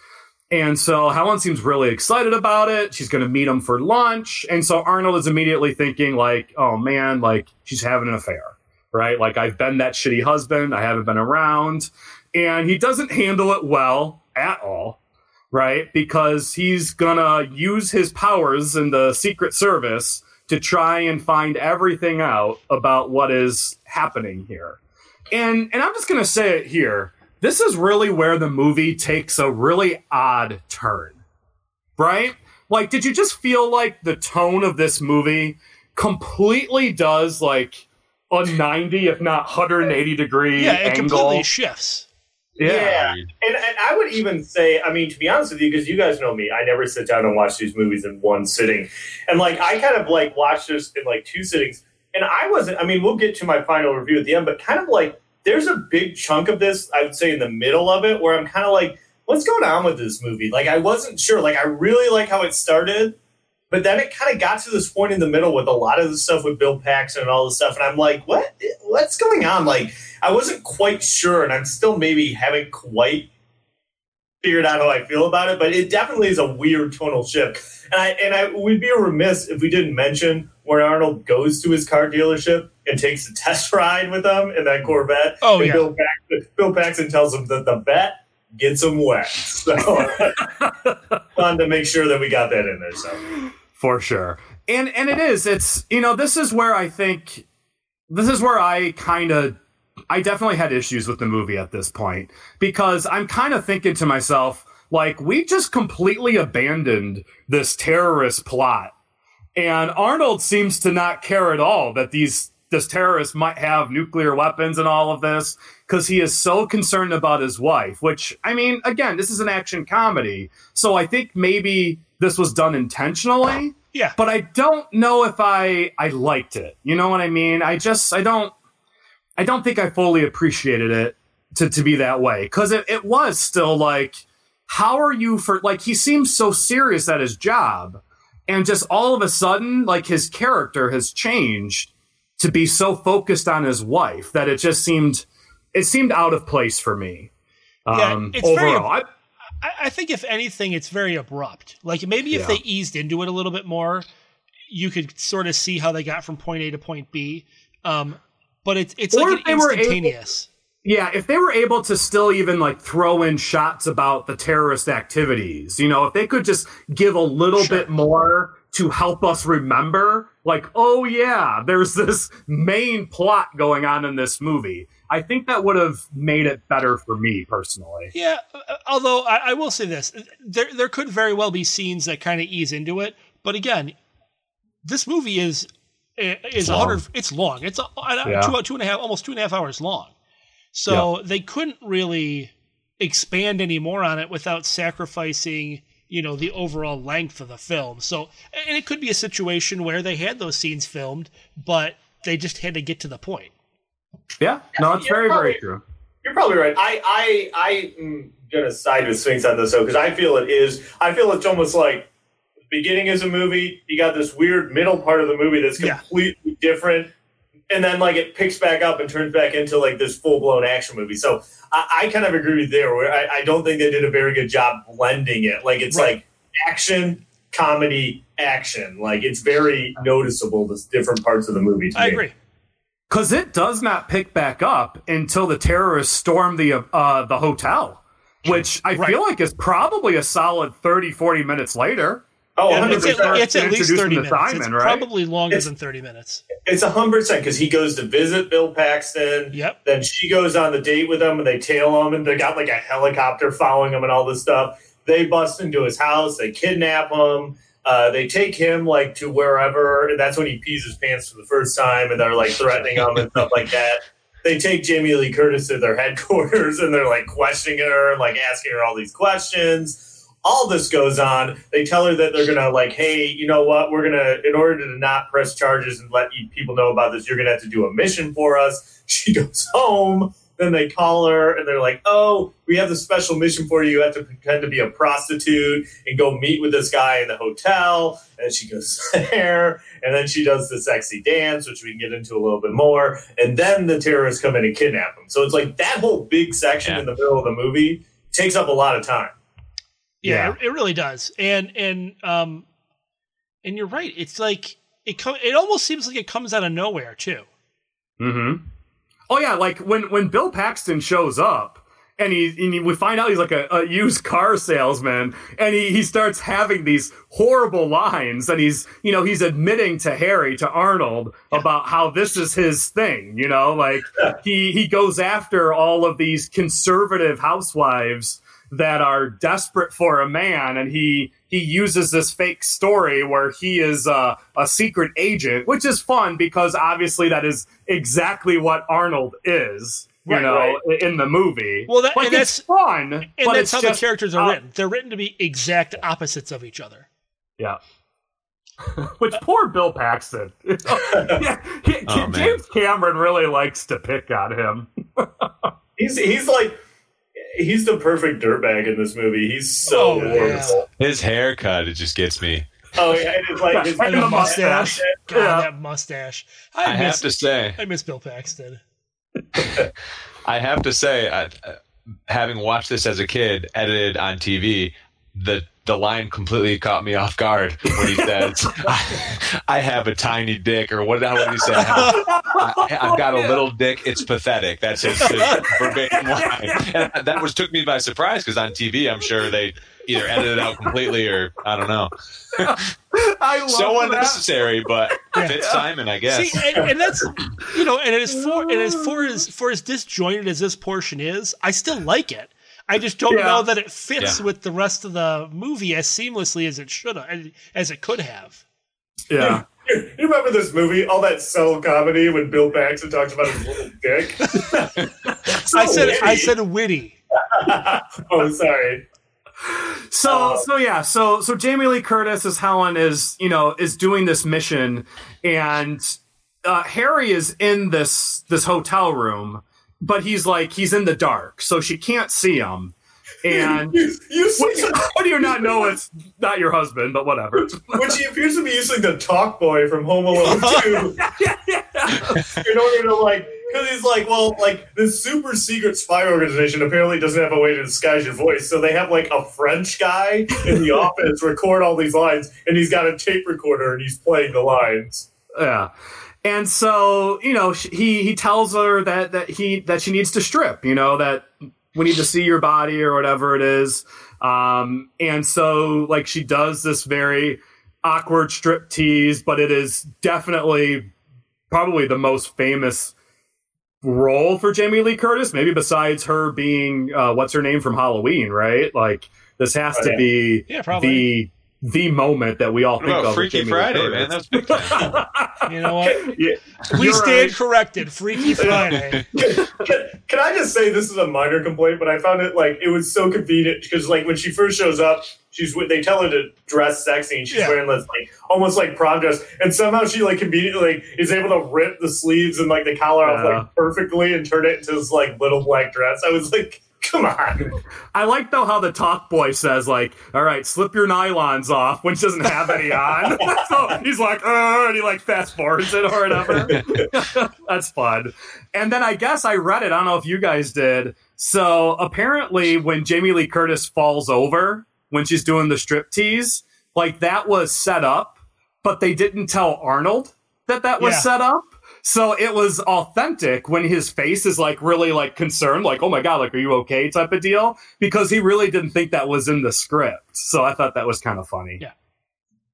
And so Helen seems really excited about it. She's going to meet him for lunch. And so Arnold is immediately thinking like, "Oh man, like she's having an affair." right? Like I've been that shitty husband, I haven't been around, and he doesn't handle it well at all, right? Because he's gonna use his powers in the Secret Service to try and find everything out about what is happening here. And and I'm just gonna say it here. This is really where the movie takes a really odd turn. Right? Like, did you just feel like the tone of this movie completely does like a 90, if not 180 degree Yeah, it angle? completely shifts. Yeah. And, and I would even say, I mean, to be honest with you, because you guys know me, I never sit down and watch these movies in one sitting. And like, I kind of like watched this in like two sittings. And I wasn't, I mean, we'll get to my final review at the end, but kind of like, there's a big chunk of this, I would say, in the middle of it, where I'm kind of like, what's going on with this movie? Like, I wasn't sure. Like, I really like how it started, but then it kind of got to this point in the middle with a lot of the stuff with Bill Paxton and all this stuff, and I'm like, what? What's going on? Like, I wasn't quite sure, and I'm still maybe haven't quite figured out how I feel about it, but it definitely is a weird tonal shift. And I and I would be remiss if we didn't mention where Arnold goes to his car dealership and takes a test ride with them in that Corvette. Oh, and yeah. Bill Paxton, Bill Paxton tells him that the vet gets him wet. So fun to make sure that we got that in there. So for sure. And and it is it's you know this is where i think this is where i kind of i definitely had issues with the movie at this point. Because i'm kind of thinking to myself like we just completely abandoned this terrorist plot. And arnold seems to not care at all that these this terrorist might have nuclear weapons and all of this because he is so concerned about his wife which i mean again this is an action comedy. So i think maybe this was done intentionally Yeah. but i don't know if i i liked it. You know what i mean? I just i don't i don't think i fully appreciated it to, to be that way because it, it was still like how are you for like he seems so serious at his job and just all of a sudden like his character has changed to be so focused on his wife that it just seemed it seemed out of place for me Yeah, um it's overall I- I, I think if anything, it's very abrupt. Like maybe if Yeah. they eased into it a little bit more, you could sort of see how they got from point A to point B. Um, but it's it's Or like if they an were able- instantaneous. Yeah, if they were able to still even like throw in shots about the terrorist activities, you know, if they could just give a little bit more to help us remember, like, oh yeah, there's this main plot going on in this movie. I think that would have made it better for me personally. Yeah, uh, although I, I will say this, there there could very well be scenes that kind of ease into it. But again, this movie is is a hundred. It's long. It's a, Yeah. two two and a half, almost two and a half hours long. So they couldn't really expand any more on it without sacrificing, you know, the overall length of the film. So, and it could be a situation where they had those scenes filmed, but they just had to get to the point. Yeah, no, it's Yeah, very, probably. very true. You're probably right. I I I am gonna side with Sphinx on this though because I feel it is. I feel it's almost like the beginning is a movie. You got this weird middle part of the movie that's Yeah. completely different, and then like it picks back up and turns back into like this full blown action movie. So I, I kind of agree with you there. Where I, I don't think they did a very good job blending it. Like it's Right. like action, comedy, action. Like it's very noticeable. The different parts of the movie. To I me. agree. Because it does not pick back up until the terrorists storm the uh, the hotel, which I Right. feel like is probably a solid 30, 40 minutes later. Oh, Yeah, 100%. it's at, it's at least 30 minutes. Simon, it's right? probably longer It's- than 30 minutes. It's a hundred percent because he goes to visit Bill Paxton. Yep. Then she goes on the date with him, and they tail him, and they got like a helicopter following him, and all this stuff. They bust into his house. They kidnap him. Uh, they take him like to wherever, and that's when he pees his pants for the first time, and they're like threatening him and stuff like that. They take Jamie Lee Curtis to their headquarters, and they're like questioning her, like asking her all these questions all this goes on. They tell her that they're gonna like, hey, you know what? We're gonna, in order to not press charges and let people know about this, you're gonna have to do a mission for us. She goes home. Then they call her and they're like, oh, we have this special mission for you. You have to pretend to be a prostitute and go meet with this guy in the hotel. And she goes there. And then she does the sexy dance, which we can get into a little bit more. And then the terrorists come in and kidnap him. So it's like that whole big section Yeah. in the middle of the movie takes up a lot of time. Yeah, It, it really does. And and um and you're right. It's like it co- it almost seems like it comes out of nowhere too. Mm-hmm. Oh yeah, like when when Bill Paxton shows up. And he, and he- we find out he's like a, a used car salesman, and he, he starts having these horrible lines, and he's you know he's admitting to Harry to Arnold about how this is his thing, you know, like he he goes after all of these conservative housewives that are desperate for a man and he he uses this fake story where he is uh, a secret agent which is fun because obviously that is exactly what arnold is you Right, know right. in the movie Well, that- like and that's- fun And but that's it's how just, the characters are uh, written. They're written to be exact opposites of each other. yeah which poor bill paxton yeah, he- Oh, man. james cameron really likes to pick on him He's he's like he's the perfect dirtbag in this movie. He's so Oh, wonderful. His haircut, it just gets me. Oh yeah, and it's like his And And the the mustache. mustache. God, Yeah. that mustache. I, I have miss, to say, I miss Bill Paxton. I have to say, I, uh, having watched this as a kid, edited on TV, the the line completely caught me off guard when he says, I, "I have a tiny dick," or what? What did he say? I have, I, I've got a little dick. It's pathetic. That's his, his verbatim line, and that was took me by surprise because on TV, I'm sure they either edited it out completely or I don't know. i love So that. unnecessary, but Yeah. fits Simon, I guess. See, and, and that's you know, and it is for and as for as for as disjointed as this portion is, I still like it. I just don't Yeah. know that it fits Yeah. with the rest of the movie as seamlessly as it should have, as it could have. yeah You remember this movie, all that subtle comedy when Bill Paxton talks about his little dick? I said, I witty. said witty. oh, sorry. So Uh, so yeah, so so Jamie Lee Curtis as Helen is you know is doing this mission, and uh, Harry is in this this hotel room, but he's like he's in the dark, so she can't see him. And You, you how do you not know it's not your husband? But whatever. when she appears to be using the Talkboy from Home Alone 2 in order to like because he's like well like this super secret spy organization apparently doesn't have a way to disguise your voice so they have like a french guy in the office record all these lines and he's got a tape recorder and he's playing the lines Yeah. And so, you know, he he tells her that that he that she needs to strip, you know, that we need to see your body or whatever it is. Um and so like she does this very awkward strip tease, but it is definitely probably the most famous role for Jamie Lee Curtis, maybe besides her being uh what's her name from Halloween, right? Like this has Oh, to yeah. be Yeah, probably. the the moment that we all What think about of. Freaky Jamie Friday, man? That's big time. You know what? Yeah, We you're stand right. corrected. Freaky Friday. can, can I just say this is a minor complaint, but I found it like it was so convenient because like when she first shows up, she's they tell her to dress sexy and she's Yeah. wearing this like almost like prom dress, and somehow she like conveniently like, is able to rip the sleeves and like the collar off like perfectly and turn it into this like little black dress. I was like, come on, I like though how the Talkboy says like, "All right, slip your nylons off" when she doesn't have any on. so he's like, "Uh," and he like fast forwards it or whatever. That's fun. And then I guess I read it. I don't know if you guys did. So apparently, when Jamie Lee Curtis falls over when she's doing the strip tease, like that was set up, but they didn't tell Arnold that that was Yeah. set up. So it was authentic when his face is like really like concerned, like, oh my God, like, are you okay type of deal? Because he really didn't think that was in the script. So I thought that was kind of funny. Yeah.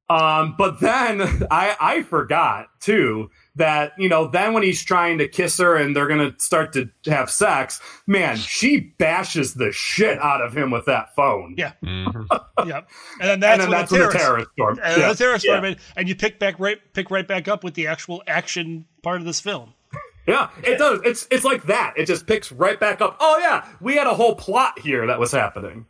Um, but then I, I forgot too that, you know, then when he's trying to kiss her and they're going to start to have sex, man, she bashes the shit out of him with that phone. Yeah. Mhm. Yep. And then that's, and then when that's the when the terrorist, terrorist storm. and Yeah. the terrorist Yeah. storm, and, and you pick back right pick right back up with the actual action part of this film. Yeah, it does. It's it's like that. It just picks right back up. Oh yeah, we had a whole plot here that was happening.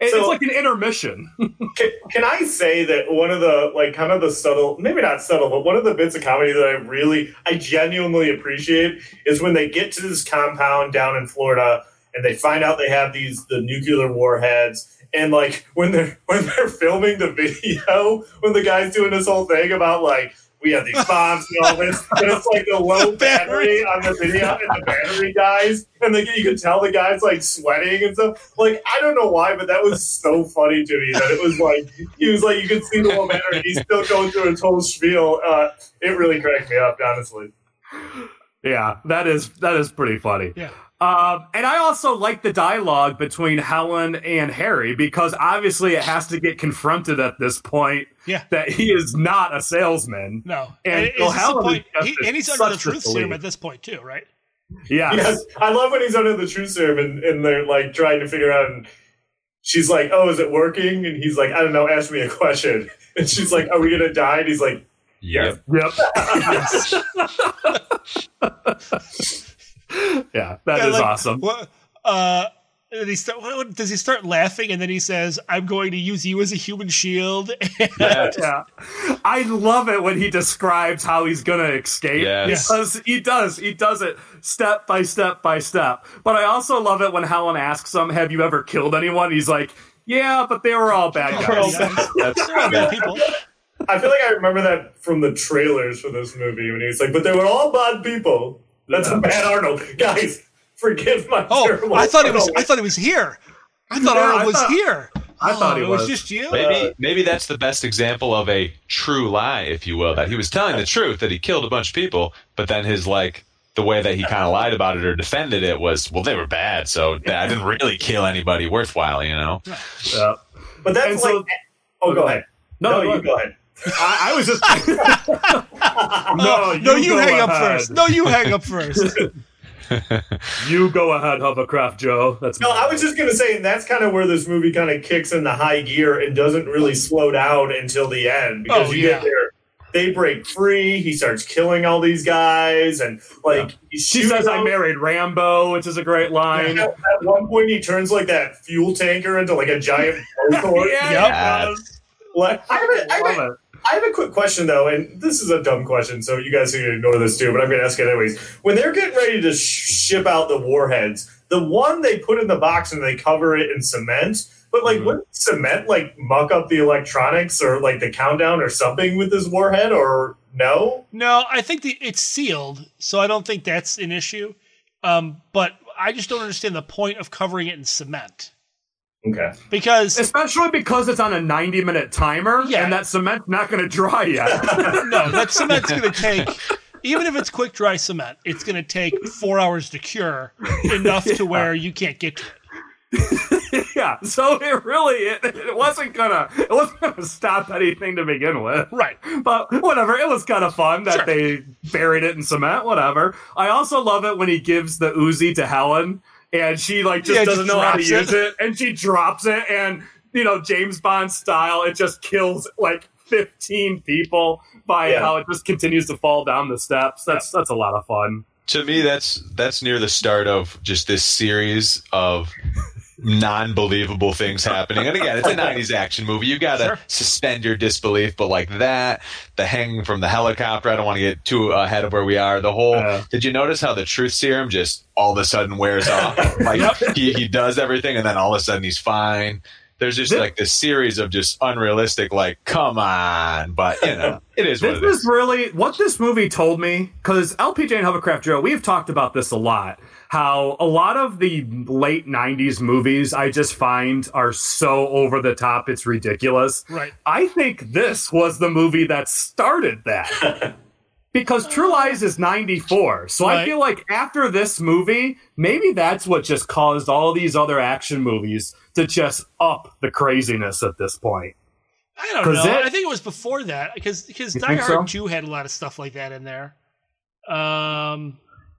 It- So- it's like an intermission. can, can I say that one of the like kind of the subtle, maybe not subtle, but one of the bits of comedy that I really, I genuinely appreciate is when they get to this compound down in Florida and they find out they have these the nuclear warheads. And like when they're when they're filming the video, when the guy's doing this whole thing about like we have these bombs and all this, and it's like the low battery on the video, and the battery dies, and the, you can tell the guy's like sweating and stuff. Like I don't know why, but that was so funny to me that it was like he was like you could see the low battery, he's still going through a total spiel. Uh, it really cracked me up, honestly. Yeah, that is that is pretty funny. Yeah. Um, and I also like the dialogue between Helen and Harry because obviously it has to get confronted at this point Yeah. that he is not a salesman. No. And And, so is this point? He, and he's under the truth serum disbelief. at this point too, right? Yeah. Yes, I love when he's under the truth serum and, and they're like trying to figure out. And she's like, "Oh, is it working?" And he's like, "I don't know. Ask me a question." And she's like, "Are we gonna die?" And he's like, Yep. Yep. yeah, that is Yeah, like, awesome. What? Uh, and he start, what, what- does he start laughing and then he says, "I'm going to use you as a human shield"? yeah. Uh, I love it when he describes how he's gonna escape Yes. because he does. He does it step by step by step. But I also love it when Helen asks him, "Have you ever killed anyone?" He's like, "Yeah, but they were all bad guys." bad. That's, They're all bad people. I feel like I remember that from the trailers for this movie when he's like, "But they were all bad people." That's a bad Arnold, guys. Forgive my Oh, terrible. I thought it was. I thought it was here. I thought Yeah, Arnold I was thought- here. I thought Oh, it was was. just you. Maybe uh, maybe that's the best example of a true lie, if you will, that he was telling the truth that he killed a bunch of people, but then his like the way that he kind of lied about it or defended it was, well, they were bad, so I didn't really kill anybody worthwhile, you know. Yeah. But that's And so- like. oh, go ahead. No, No, you go ahead. I, I was just. no, no, you, go hang up first. No, you hang up first. You go ahead, Hovercraft Joe. That's No, I was just gonna say that's kind of where this movie kind of kicks in the high gear and doesn't really slow down until the end oh, because Oh, you yeah. get there. They break free. He starts killing all these guys, and like he She shoots says, "I married Rambo," which is a great line. At at one point, he turns like that fuel tanker into like a giant blowtorch. Yeah, Yep. he does. Like, I have, a, I, have Love it. I have a quick question though, and this is a dumb question, so you guys can ignore this too. But I'm going to ask it anyways. When they're getting ready to sh- ship out the warheads, the one they put in the box and they cover it in cement. But like, Mhm. wouldn't cement like muck up the electronics or like the countdown or something with this warhead? Or no? No, I think the, it's sealed, so I don't think that's an issue. Um, but I just don't understand the point of covering it in cement Okay. because Especially because it's on a 90 minute timer Yeah. and that cement's not going to dry yet. no, that cement's going to take. Even if it's quick dry cement, it's going to take four hours to cure enough to where you can't get to it. yeah, so it really it, it wasn't gonna it wasn't gonna stop anything to begin with. Right. But whatever, it was kind of fun that Sure. they buried it in cement. Whatever. I also love it when he gives the Uzi to Helen and she like just Yeah, doesn't just know how to drops use it. it. and she drops it and you know James Bond style, it just kills like fifteen people by Yeah. how it just continues to fall down the steps. That's that's a lot of fun. To me, that's that's near the start of just this series of non-believable things happening. And again, it's a '90s action movie. You got to Sure. suspend your disbelief. But like that, the hanging from the helicopter. I don't want to get too ahead of where we are. The whole. Yeah. Did you notice how the truth serum just all of a sudden wears off? Like he he does everything, and then all of a sudden he's fine. There's just This- like this series of just unrealistic. Like, come on, but you know, it is what This it is. is really what this movie told me because LPJ and Hovercraft Joe, we've talked about this a lot. How a lot of the late 90s movies I just find are so over the top, it's ridiculous. Right. I think this was the movie that started that. Because True Lies is 94. So I feel like after this movie, maybe that's what just caused all these other action movies to just up the craziness at this point. I don't know. it- I think it was before that because because You Die Hard so? 2 had a lot of stuff like that in there. Um,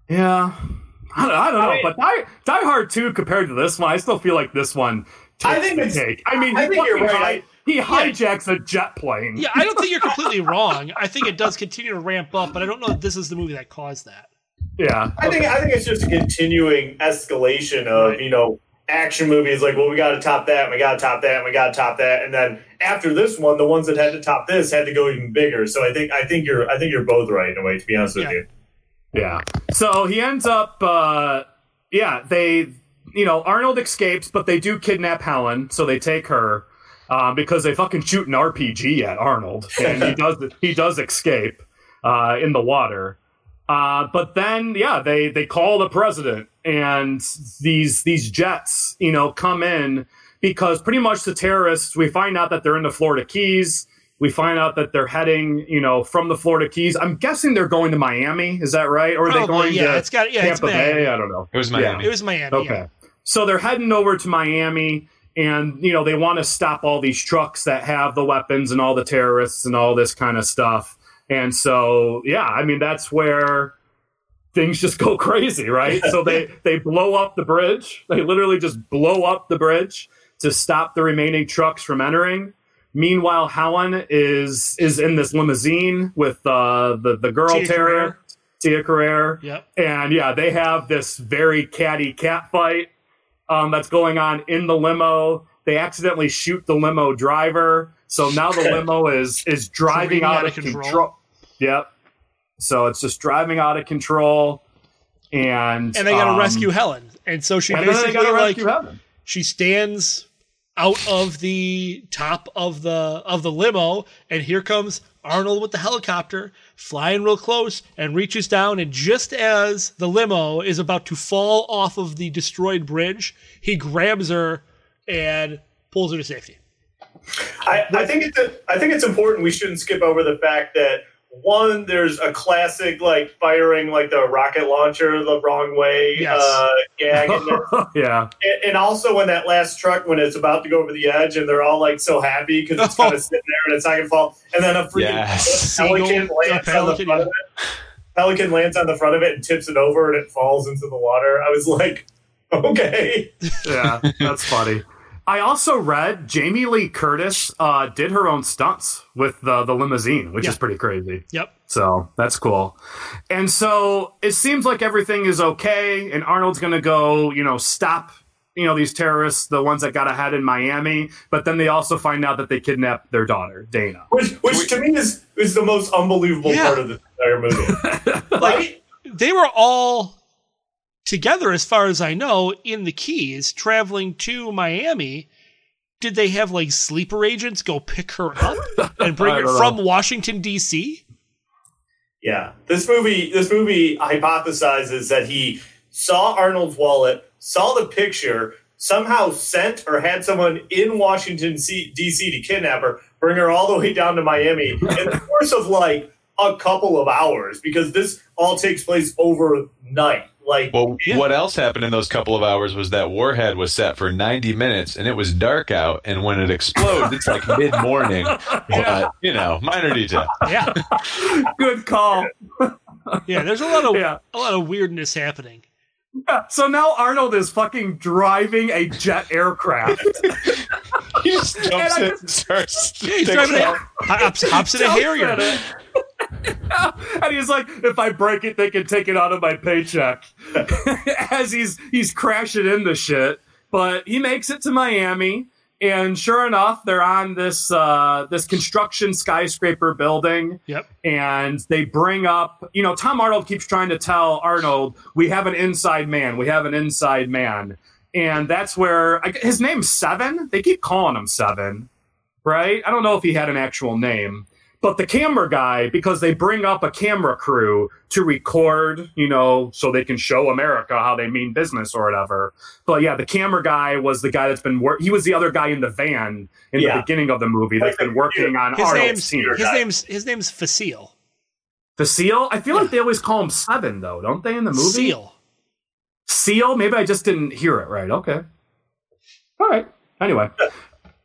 Yeah. I don't, I don't know, I mean- but Die, Die Hard 2 compared to this one, I still feel like this one takes I think the it's- cake. I mean, I he think you're right. hi- he hijacks a jet plane. yeah, I don't think you're completely wrong. I think it does continue to ramp up, but I don't know if this is the movie that caused that. Yeah. I think I think it's just a continuing escalation of you know action movies. Like, well, we got to top that, and we got to top that, and we got to top that, and then after this one, the ones that had to top this had to go even bigger. So I think I think you're I think you're both right in a way. To be honest with you, Yeah. So he ends up, uh, yeah, they, you know, Arnold escapes, but they do kidnap Helen, so they take her. Uh, because they fucking shoot an RPG at Arnold, and he does he does escape uh, in the water. Uh, but then, yeah, they they call the president, and these these jets, you know, come in because pretty much the terrorists. We find out that they're in the Florida Keys. We find out that they're heading, you know, from the Florida Keys. I'm guessing they're going to Miami. Is that right? Or are they going yeah, to it's got- yeah, it's Tampa Miami. Bay? I don't know. It was Yeah. Miami. It was Miami. Okay. yeah. So they're heading over to Miami and you know they want to stop all these trucks that have the weapons and all the terrorists and all this kind of stuff. And so yeah, I mean that's where things just go crazy, right? so they they blow up the bridge. They literally just blow up the bridge to stop the remaining trucks from entering. Meanwhile, Helen is is in this limousine with uh, the the girl Tia terrier, Carrere. Tia Carrere. Yep. And yeah, they have this very catty cat fight um, that's going on in the limo. They accidentally shoot the limo driver, so now the limo is is driving Careening out of control. Yep. So it's just driving out of control, and And they got to um, rescue Helen. And so she and then they basically gotta like Helen. she stands out of the top of the of the limo and here comes Arnold with the helicopter flying real close and reaches down and just as the limo is about to fall off of the destroyed bridge he grabs her and pulls her to safety I, I think it's a, I think it's important. We shouldn't skip over the fact that one, there's a classic like firing like the rocket launcher the wrong way Yes. uh, gag, in there. yeah. and, and also when that last truck when it's about to go over the edge and they're all like so happy because it's kind of sitting there and it's not gonna fall, and then a freaking Yes. pelican Seagull- lands a on the front of it. Pelican lands on the front of it and tips it over and it falls into the water. I was like, okay. yeah, that's funny. I also read Jamie Lee Curtis uh, did her own stunts with the the limousine, which Yeah. is pretty crazy. yep So that's cool. And so it seems like everything is okay, and Arnold's going to go, you know, stop, you know, these terrorists, the ones that got ahead in Miami. But then they also find out that they kidnapped their daughter, Dana. Which, which to me is is the most unbelievable Yeah. part of the entire movie. like they were all together as far as i know in the keys traveling to miami did they have like sleeper agents go pick her up and bring her from know. washington d.c Yeah, this movie this movie hypothesizes that he saw Arnold's wallet, saw the picture, somehow sent or had someone in Washington C- D.C. to kidnap her, bring her all the way down to Miami in the course of like a couple of hours because this all takes place overnight. Like, Well, what else happened in those couple of hours was that Warhead was set for 90 minutes and it was dark out. And when it explodes, it's like mid morning. But, you know, minor detail. yeah Good call. yeah there's a lot of Yeah. a lot of weirdness happening So now Arnold is fucking driving a jet aircraft. He just jumps And I in and starts. yeah he's driving a, off. hops, hops in a Jumps harrier and he's like, if I break it, they can take it out of my paycheck. As he's he's crashing into shit. But he makes it to Miami, and sure enough, they're on this uh, this construction skyscraper building. yep and they bring up, you know, Tom Arnold keeps trying to tell Arnold, we have an inside man, we have an inside man. And that's where I, his name's Seven. They keep calling him Seven, right? I don't know if he had an actual name, but the camera guy, because they bring up a camera crew to record, you know, so they can show America how they mean business or whatever. But yeah, the camera guy was the guy that's been work. He was the other guy in the van in Yeah. the beginning of the movie that's been working on his Arnold's name's team. his name's his name's Faisil. Seal? I feel like they always call him Seven, though, don't they, in the movie? Seal. Seal? Maybe I just didn't hear it right. Okay. All right. Anyway.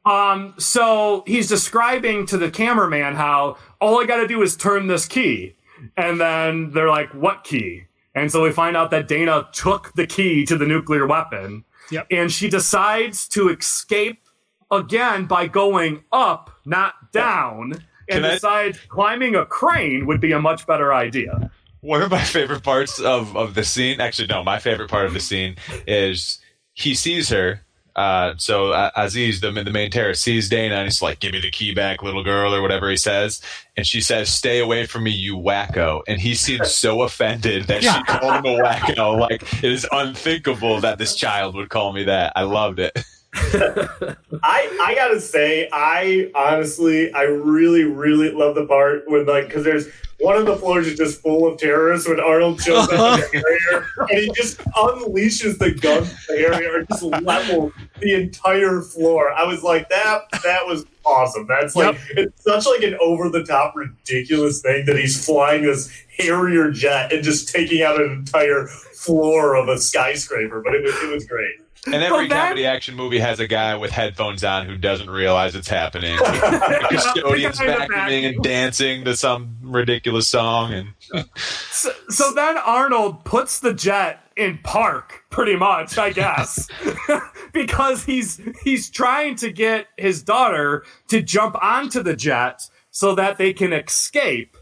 Um, so he's describing to the cameraman how all I got to do is turn this key. And then they're like, what key? And so we find out that Dana took the key to the nuclear weapon. Yep. And she decides to escape again by going up, not down. And Can I- decides climbing a crane would be a much better idea. One of my favorite parts of, of the scene, actually, no, my favorite part of the scene is he sees her. Uh, so uh, Aziz, the, the main terrorist, sees Dana and he's like, "Give me the key back, little girl," or whatever he says. And she says, "Stay away from me, you wacko." And he seems so offended that she called him a wacko. Like it is unthinkable that this child would call me that. I loved it. I I gotta say, I honestly, I really, really love the part when like because there's one of the floors is just full of terrorists when Arnold shows up in the area and he just unleashes the gun area and just level the entire floor. I was like, that that was awesome. That's like it's such like an over the top ridiculous thing that he's flying this Harrier jet and just taking out an entire floor of a skyscraper. But it was it was great. And every comedy action movie has a guy with headphones on who doesn't realize it's happening. the custodian's The guy in the vacuuming and dancing to some ridiculous song, and So, so then Arnold puts the jet in park, pretty much, I guess, because he's he's trying to get his daughter to jump onto the jet so that they can escape.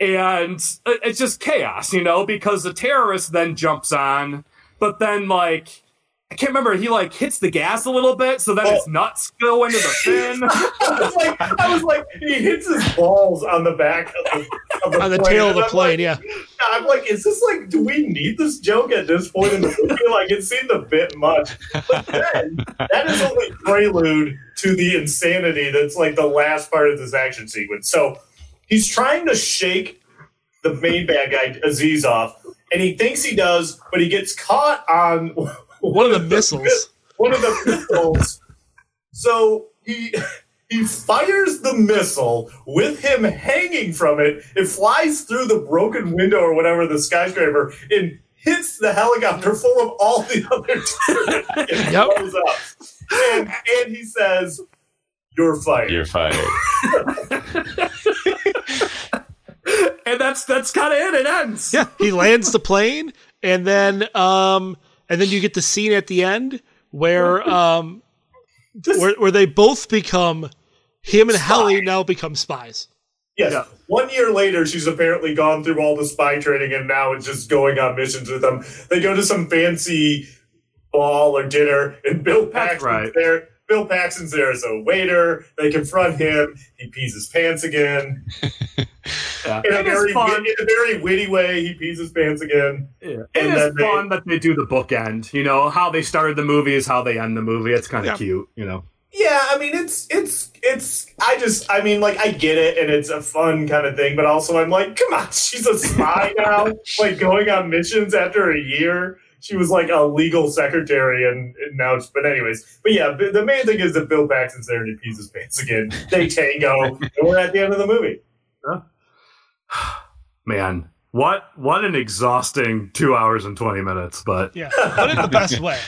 And uh, it's just chaos, you know, because the terrorist then jumps on, but then like I can't remember. He like hits the gas a little bit, so then his oh. nuts go into the fin. I was like, I was like, he hits his balls on the back of the, of the On the plane, tail of the I'm plane, like- yeah. I'm like, is this like, do we need this joke at this point in the movie? Like, it seemed a bit much. But then, that is only prelude to the insanity that's like the last part of this action sequence. So he's trying to shake the main bad guy, Aziz, off, and he thinks he does, but he gets caught on One of the missiles. one of the missiles. So he he fires the missile with him hanging from it. It flies through the broken window or whatever the skyscraper and hits the helicopter full of all the other terrorists and Yep. blows up. And, and he says, "You're fired." you're fired. and that's that's kind of it. It ends. Yeah, he lands the plane, and then um, and then you get the scene at the end where um, where, where they both become him and Helly now become spies. Yes. One year later, she's apparently gone through all the spy training and now it's just going on missions with them. They go to some fancy ball or dinner, and Bill Paxton's right. there. Bill Paxton's there as a waiter. They confront him. He pees his pants again. Yeah. In a It is very fun. in a very witty way, he pees his pants again. Yeah. It And is then they- fun that they do the bookend. You know how they started the movie is how they end the movie. It's kind of Yeah. cute. You know. Yeah, I mean it's it's it's I just I mean like I get it and it's a fun kind of thing, but also I'm like, come on, she's a spy now, like going on missions after a year. She was like a legal secretary and, and now but anyways. But yeah, the the main thing is that Bill Paxton's there and he pees his pants again. They tango and we're at the end of the movie. Man, what what an exhausting two hours and twenty minutes, but Yeah, but in the best way.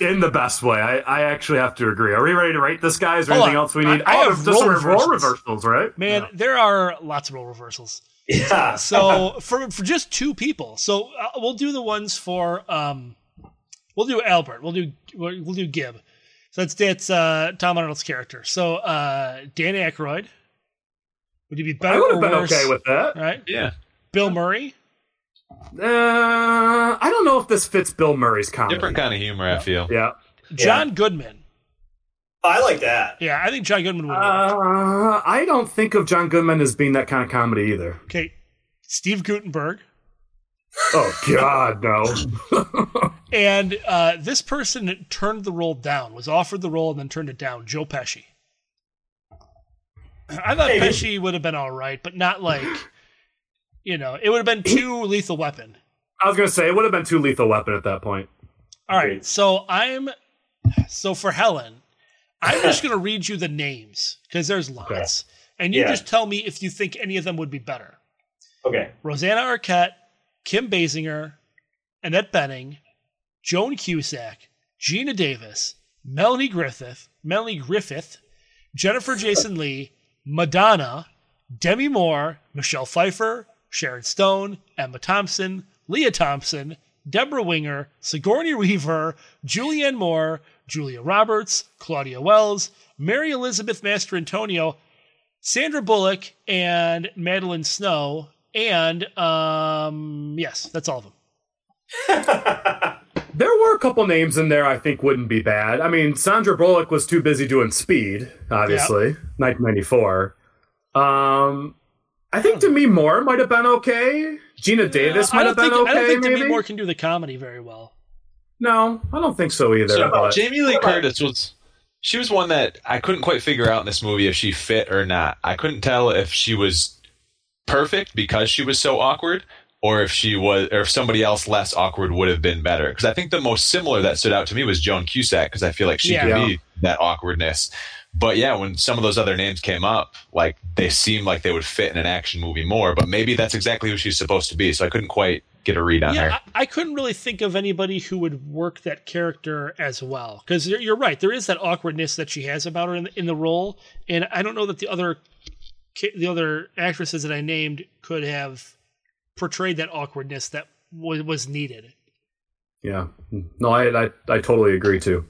in the best way. I, I actually have to agree. Are we ready to rate this, guy? Is there Hold anything on. else we need? I- I oh, have there's some role role reversals. reversals, right? Man, there are lots of role reversals. Yeah. So for for just two people, so uh, we'll do the ones for um, we'll do Albert, we'll do we'll, we'll do Gib. So that's that's uh, Tom Arnold's character. So uh, Dan Aykroyd. Would you be better? I would have been worse? okay with that. right. Yeah. Bill Murray. Uh, I don't know if this fits Bill Murray's comedy. Different kind of humor, I feel. Yeah. John Goodman. I like that. Yeah, I think John Goodman would. Uh, I don't think of John Goodman as being that kind of comedy either. okay, Steve Guttenberg. Oh God, no. And uh, this person turned the role down, was offered the role and then turned it down. Joe Pesci. I thought Hey. Pesci would have been all right, but not like, you know, it would have been too lethal weapon. I was gonna say it would have been too lethal weapon at that point. All right, so I'm, so for Helen, I'm just gonna read you the names because there's lots, and you Yeah. just tell me if you think any of them would be better. Okay. Rosanna Arquette, Kim Basinger, Annette Bening, Joan Cusack, Geena Davis, Melanie Griffith, Melanie Griffith, Jennifer Jason Lee, Madonna, Demi Moore, Michelle Pfeiffer, Sharon Stone, Emma Thompson, Lea Thompson, Debra Winger, Sigourney Weaver, Julianne Moore, Julia Roberts, Claudia Wells, Mary Elizabeth Mastrantonio, Sandra Bullock, and Madeleine Stowe. And um, yes, that's all of them. There were a couple names in there I think wouldn't be bad. I mean, Sandra Bullock was too busy doing Speed, obviously, 1994. Um, I think Demi Moore might have been okay. Geena Davis I might have been think, I don't okay, think Demi. Moore can do the comedy very well. No, I don't think so either. So but- Jamie Lee Curtis was she was one that I couldn't quite figure out in this movie if she fit or not. I couldn't tell if she was perfect because she was so awkward or if she was or if somebody else less awkward would have been better because I think the most similar that stood out to me was Joan Cusack because I feel like she Yeah. could be that awkwardness. But yeah, when some of those other names came up, like they seemed like they would fit in an action movie more. But maybe that's exactly who she's supposed to be. So I couldn't quite get a read on her. Yeah, I, I couldn't really think of anybody who would work that character as well. Because you're, you're right, there is that awkwardness that she has about her in the, in the role, and I don't know that the other the other actresses that I named could have portrayed that awkwardness that was, was needed. yeah. No, I, I I totally agree too.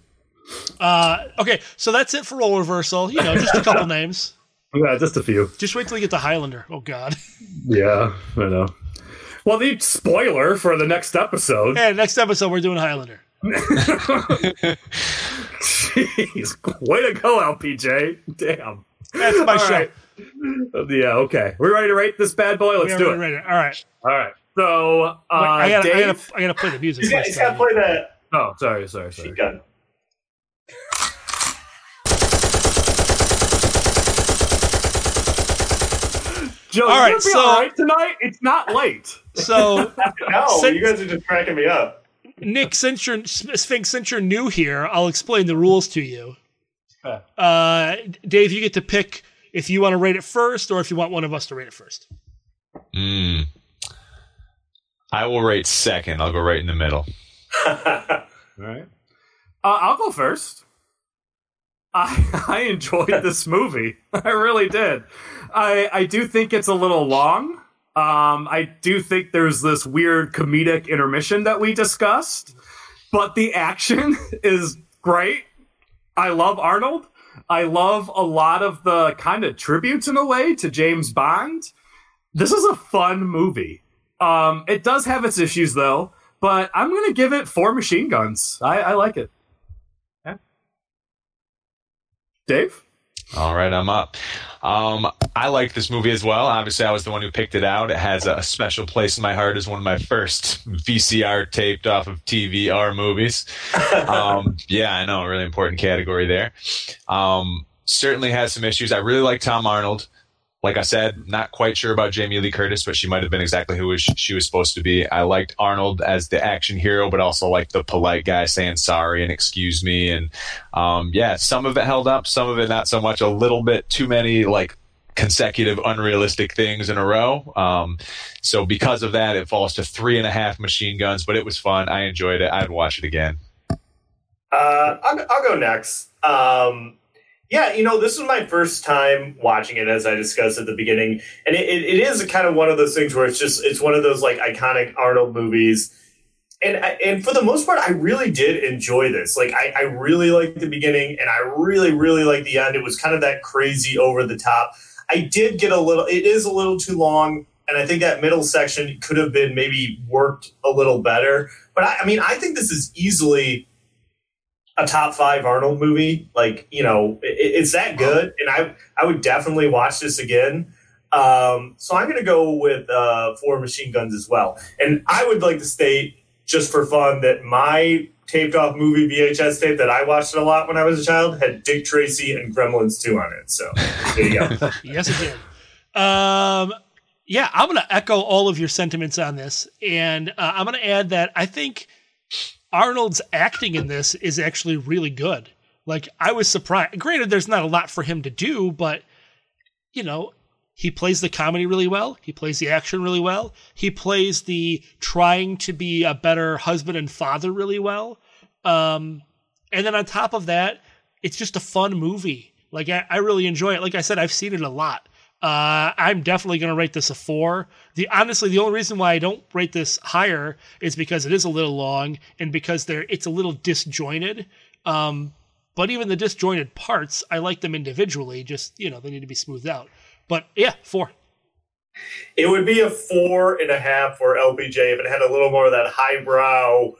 Uh, okay, so that's it for role reversal. You know, just a couple names. Yeah, just a few. Just wait till you get to Highlander. Oh God. Yeah, I know. Well, the spoiler for the next episode. Hey, next episode we're doing Highlander. Jeez, way to go, LPJ. Damn. That's my All show. right. Yeah, okay. We're ready to rate this bad boy. Let's do it. ready. All right. All right. So, uh, Wait, I, gotta, I, gotta, I gotta play the music. He's got, first, he's got to though. play that Oh, sorry, sorry, sorry. sheet gun. Joe, All you right, gonna be so- all right tonight? It's not late. So No, Since- you guys are just cracking me up. Nick, since you're Sphinx, since you're new here, I'll explain the rules to you. Okay. Uh, Dave, you get to pick if you want to rate it first or if you want one of us to rate it first. Mm. I will rate second. I'll go right in the middle. All right. Uh, I'll go first. I I enjoyed this movie. I really did. I I do think it's a little long. Um, I do think there's this weird comedic intermission that we discussed, but the action is great. I love Arnold. I love a lot of the kind of tributes in a way to James Bond. This is a fun movie. Um, it does have its issues though, but I'm gonna give it four machine guns. I, I like it. Yeah. Dave? All right, I'm up. Um, I like this movie as well. Obviously, I was the one who picked it out. It has a special place in my heart as one of my first VCR taped off of TVR movies. Um, yeah, I know, a really important category there. Um, certainly has some issues. I really like Tom Arnold. Like I said, not quite sure about Jamie Lee Curtis, but she might have been exactly who she was supposed to be. I liked Arnold as the action hero, but also like the polite guy saying sorry and excuse me. And um, yeah, some of it held up, some of it not so much. A little bit too many like consecutive unrealistic things in a row. Um, so because of that, it falls to three and a half machine guns. But it was fun. I enjoyed it. I'd watch it again. Uh, I'll, I'll go next. Um, yeah, you know, this is my first time watching it, as I discussed at the beginning, and it, it, it is kind of one of those things where it's just it's one of those like iconic Arnold movies, and I, and for the most part, I really did enjoy this. Like, I, I really liked the beginning, and I really really liked the end. It was kind of that crazy over the top. I did get a little. It is a little too long. And I think that middle section could have been maybe worked a little better. But I, I mean, I think this is easily a top five Arnold movie. Like, you know, it, it's that good, and I I would definitely watch this again. Um, so I'm going to go with uh, Four Machine Guns as well. And I would like to state, just for fun, that my taped off movie VHS tape that I watched a lot when I was a child had Dick Tracy and Gremlins 2 on it. So there you go. yes, it did. Um, yeah, I'm going to echo all of your sentiments on this, and uh, I'm going to add that I think Arnold's acting in this is actually really good. Like I was surprised. Granted, there's not a lot for him to do, but you know, he plays the comedy really well. He plays the action really well. He plays the trying to be a better husband and father really well. Um, and then on top of that, it's just a fun movie. Like I, I really enjoy it. Like I said, I've seen it a lot. Uh, I'm definitely going to rate this a four. The honestly, the only reason why I don't rate this higher is because it is a little long and because there it's a little disjointed. Um, but even the disjointed parts, I like them individually. Just you know, they need to be smoothed out. But yeah, four. It would be a four and a half for LPJ if it had a little more of that highbrow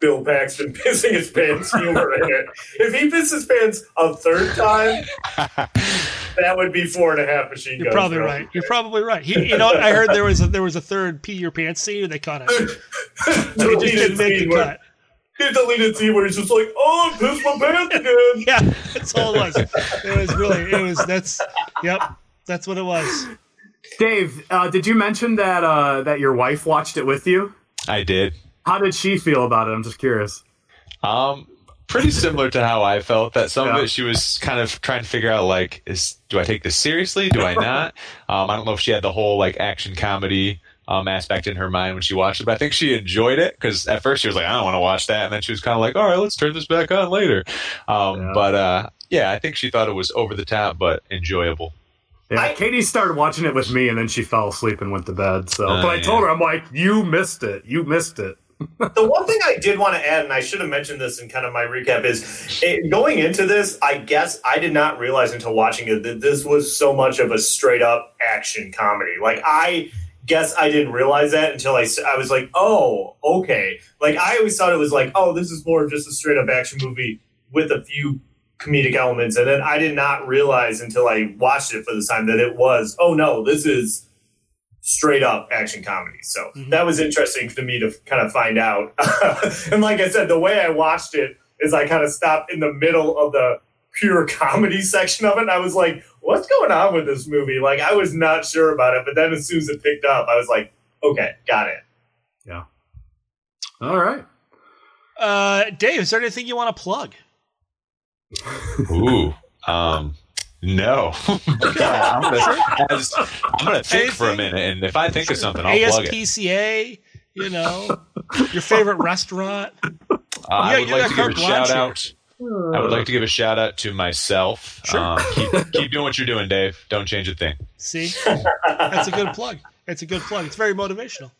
Bill Paxton pissing his pants humor in it. If he pisses his pants a third time, that would be four and a half machine You're guns probably for right. You're probably right. He, you know. I heard there was a, there was a third pee your pants scene, and they caught it. They just didn't make the cut. His deleted scene where he's just like, "Oh, I pissed my pants again." yeah, that's all it was. It was really, it was. That's, yep, that's what it was. Dave, uh, did you mention that uh, that your wife watched it with you? I did. How did she feel about it? I'm just curious. Um, pretty similar to how I felt. That some Yeah. of it she was kind of trying to figure out like, is do I take this seriously? Do I not? um, I don't know if she had the whole like action comedy um aspect in her mind when she watched it, but I think she enjoyed it because at first she was like, I don't want to watch that, and then she was kind of like, All right, let's turn this back on later. Um, Yeah. but uh, yeah, I think she thought it was over the top but enjoyable. Yeah, I- Katie started watching it with me, and then she fell asleep and went to bed. So, Oh, but I yeah. told her, I'm like, you missed it. You missed it. The one thing I did want to add, and I should have mentioned this in kind of my recap, is it, going into this, I guess I did not realize until watching it that this was so much of a straight up action comedy. Like, I guess I didn't realize that until I, I was like, oh, okay. Like, I always thought it was like, oh, this is more just a straight up action movie with a few comedic elements. And then I did not realize until I watched it for the time that it was, oh, no, this is straight up action comedy. So Mhm. that was interesting to me to kind of find out. and like I said, the way I watched it is I kind of stopped in the middle of the pure comedy section of it. And I was like, what's going on with this movie? Like I was not sure about it, but then as soon as it picked up, I was like, okay, got it. Yeah. All right. Uh, Dave, is there anything you want to plug? Ooh. Um, no. I'm gonna, I'm gonna think for a minute, and if I think of something, I'll plug it. ASPCA, you know, your favorite restaurant. Uh, I would like to give a shout out. I would like to give a shout out to myself. Sure. Um, keep, keep doing what you're doing, Dave. Don't change a thing. See, that's a good plug. It's a good plug. It's very motivational.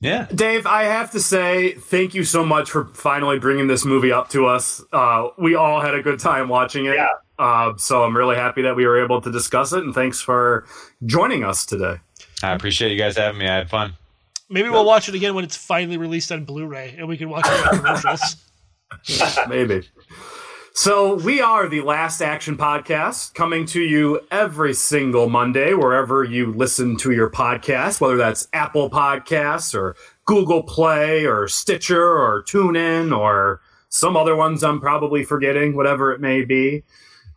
Yeah. Dave, I have to say thank you so much for finally bringing this movie up to us. Uh, we all had a good time watching it. Yeah. Uh, so I'm really happy that we were able to discuss it, and thanks for joining us today. I appreciate you guys having me. I had fun. Maybe we'll watch it again when it's finally released on Blu-ray, and we can watch it on commercials. Maybe. So, we are the Last Action Podcast coming to you every single Monday, wherever you listen to your podcast, whether that's Apple Podcasts or Google Play or Stitcher or TuneIn or some other ones I'm probably forgetting, whatever it may be.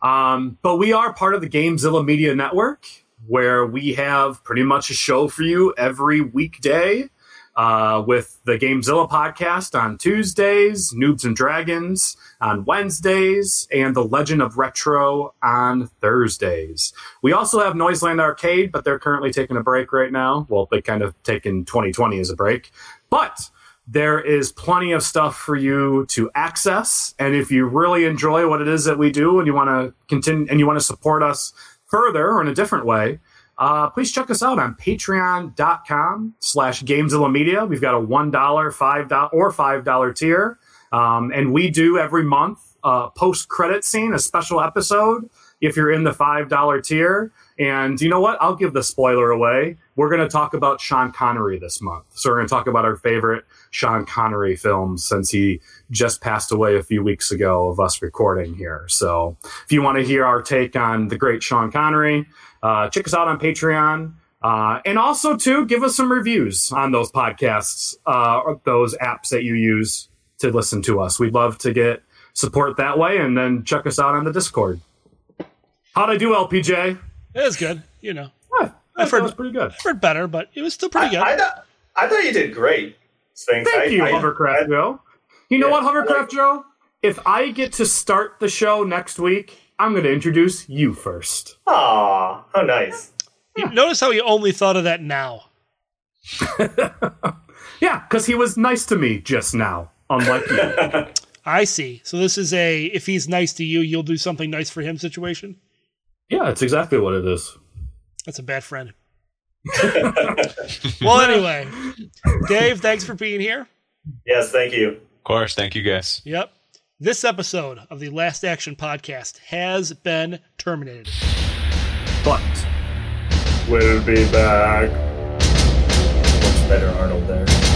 Um, but we are part of the Gamezilla Media Network, where we have pretty much a show for you every weekday uh, with the Gamezilla podcast on Tuesdays, Noobs and Dragons on Wednesdays, and The Legend of Retro on Thursdays. We also have Noiseland Arcade, but they're currently taking a break right now. Well, they kind of taken 2020 as a break. But there is plenty of stuff for you to access. And if you really enjoy what it is that we do and you want to continue and you want to support us further or in a different way, uh, please check us out on patreon.com slash gamezilla media we've got a $1 $5 or $5 tier. Um, and we do every month uh, post-credit scene a special episode if you're in the $5 tier. And you know what? I'll give the spoiler away we're going to talk about sean connery this month so we're going to talk about our favorite sean connery films since he just passed away a few weeks ago of us recording here so if you want to hear our take on the great sean connery uh, check us out on Patreon. Uh, and also, too, give us some reviews on those podcasts, uh, or those apps that you use to listen to us. We'd love to get support that way. And then check us out on the Discord. How'd I do, LPJ? It was good, you know. Huh, I've that heard, was pretty good. I've heard better, but it was still pretty good. I, I, thought, I thought you did great, Sphinx. Thank I, you, I- Hovercraft I- Joe. You know Yeah, what, Hovercraft like- Joe? If I get to start the show next week, I'm going to introduce you first. Aw, how nice. You Notice how he only thought of that now. Yeah, because he was nice to me just now, unlike you. I see. So this is a if he's nice to you, you'll do something nice for him situation. yeah, it's exactly what it is. That's a bad friend. well, anyway, Dave, thanks for being here. Yes, thank you. Of course. Thank you, guys. Yep. This episode of the Last Action Podcast has been terminated. But We'll be back. Much better Arnold there.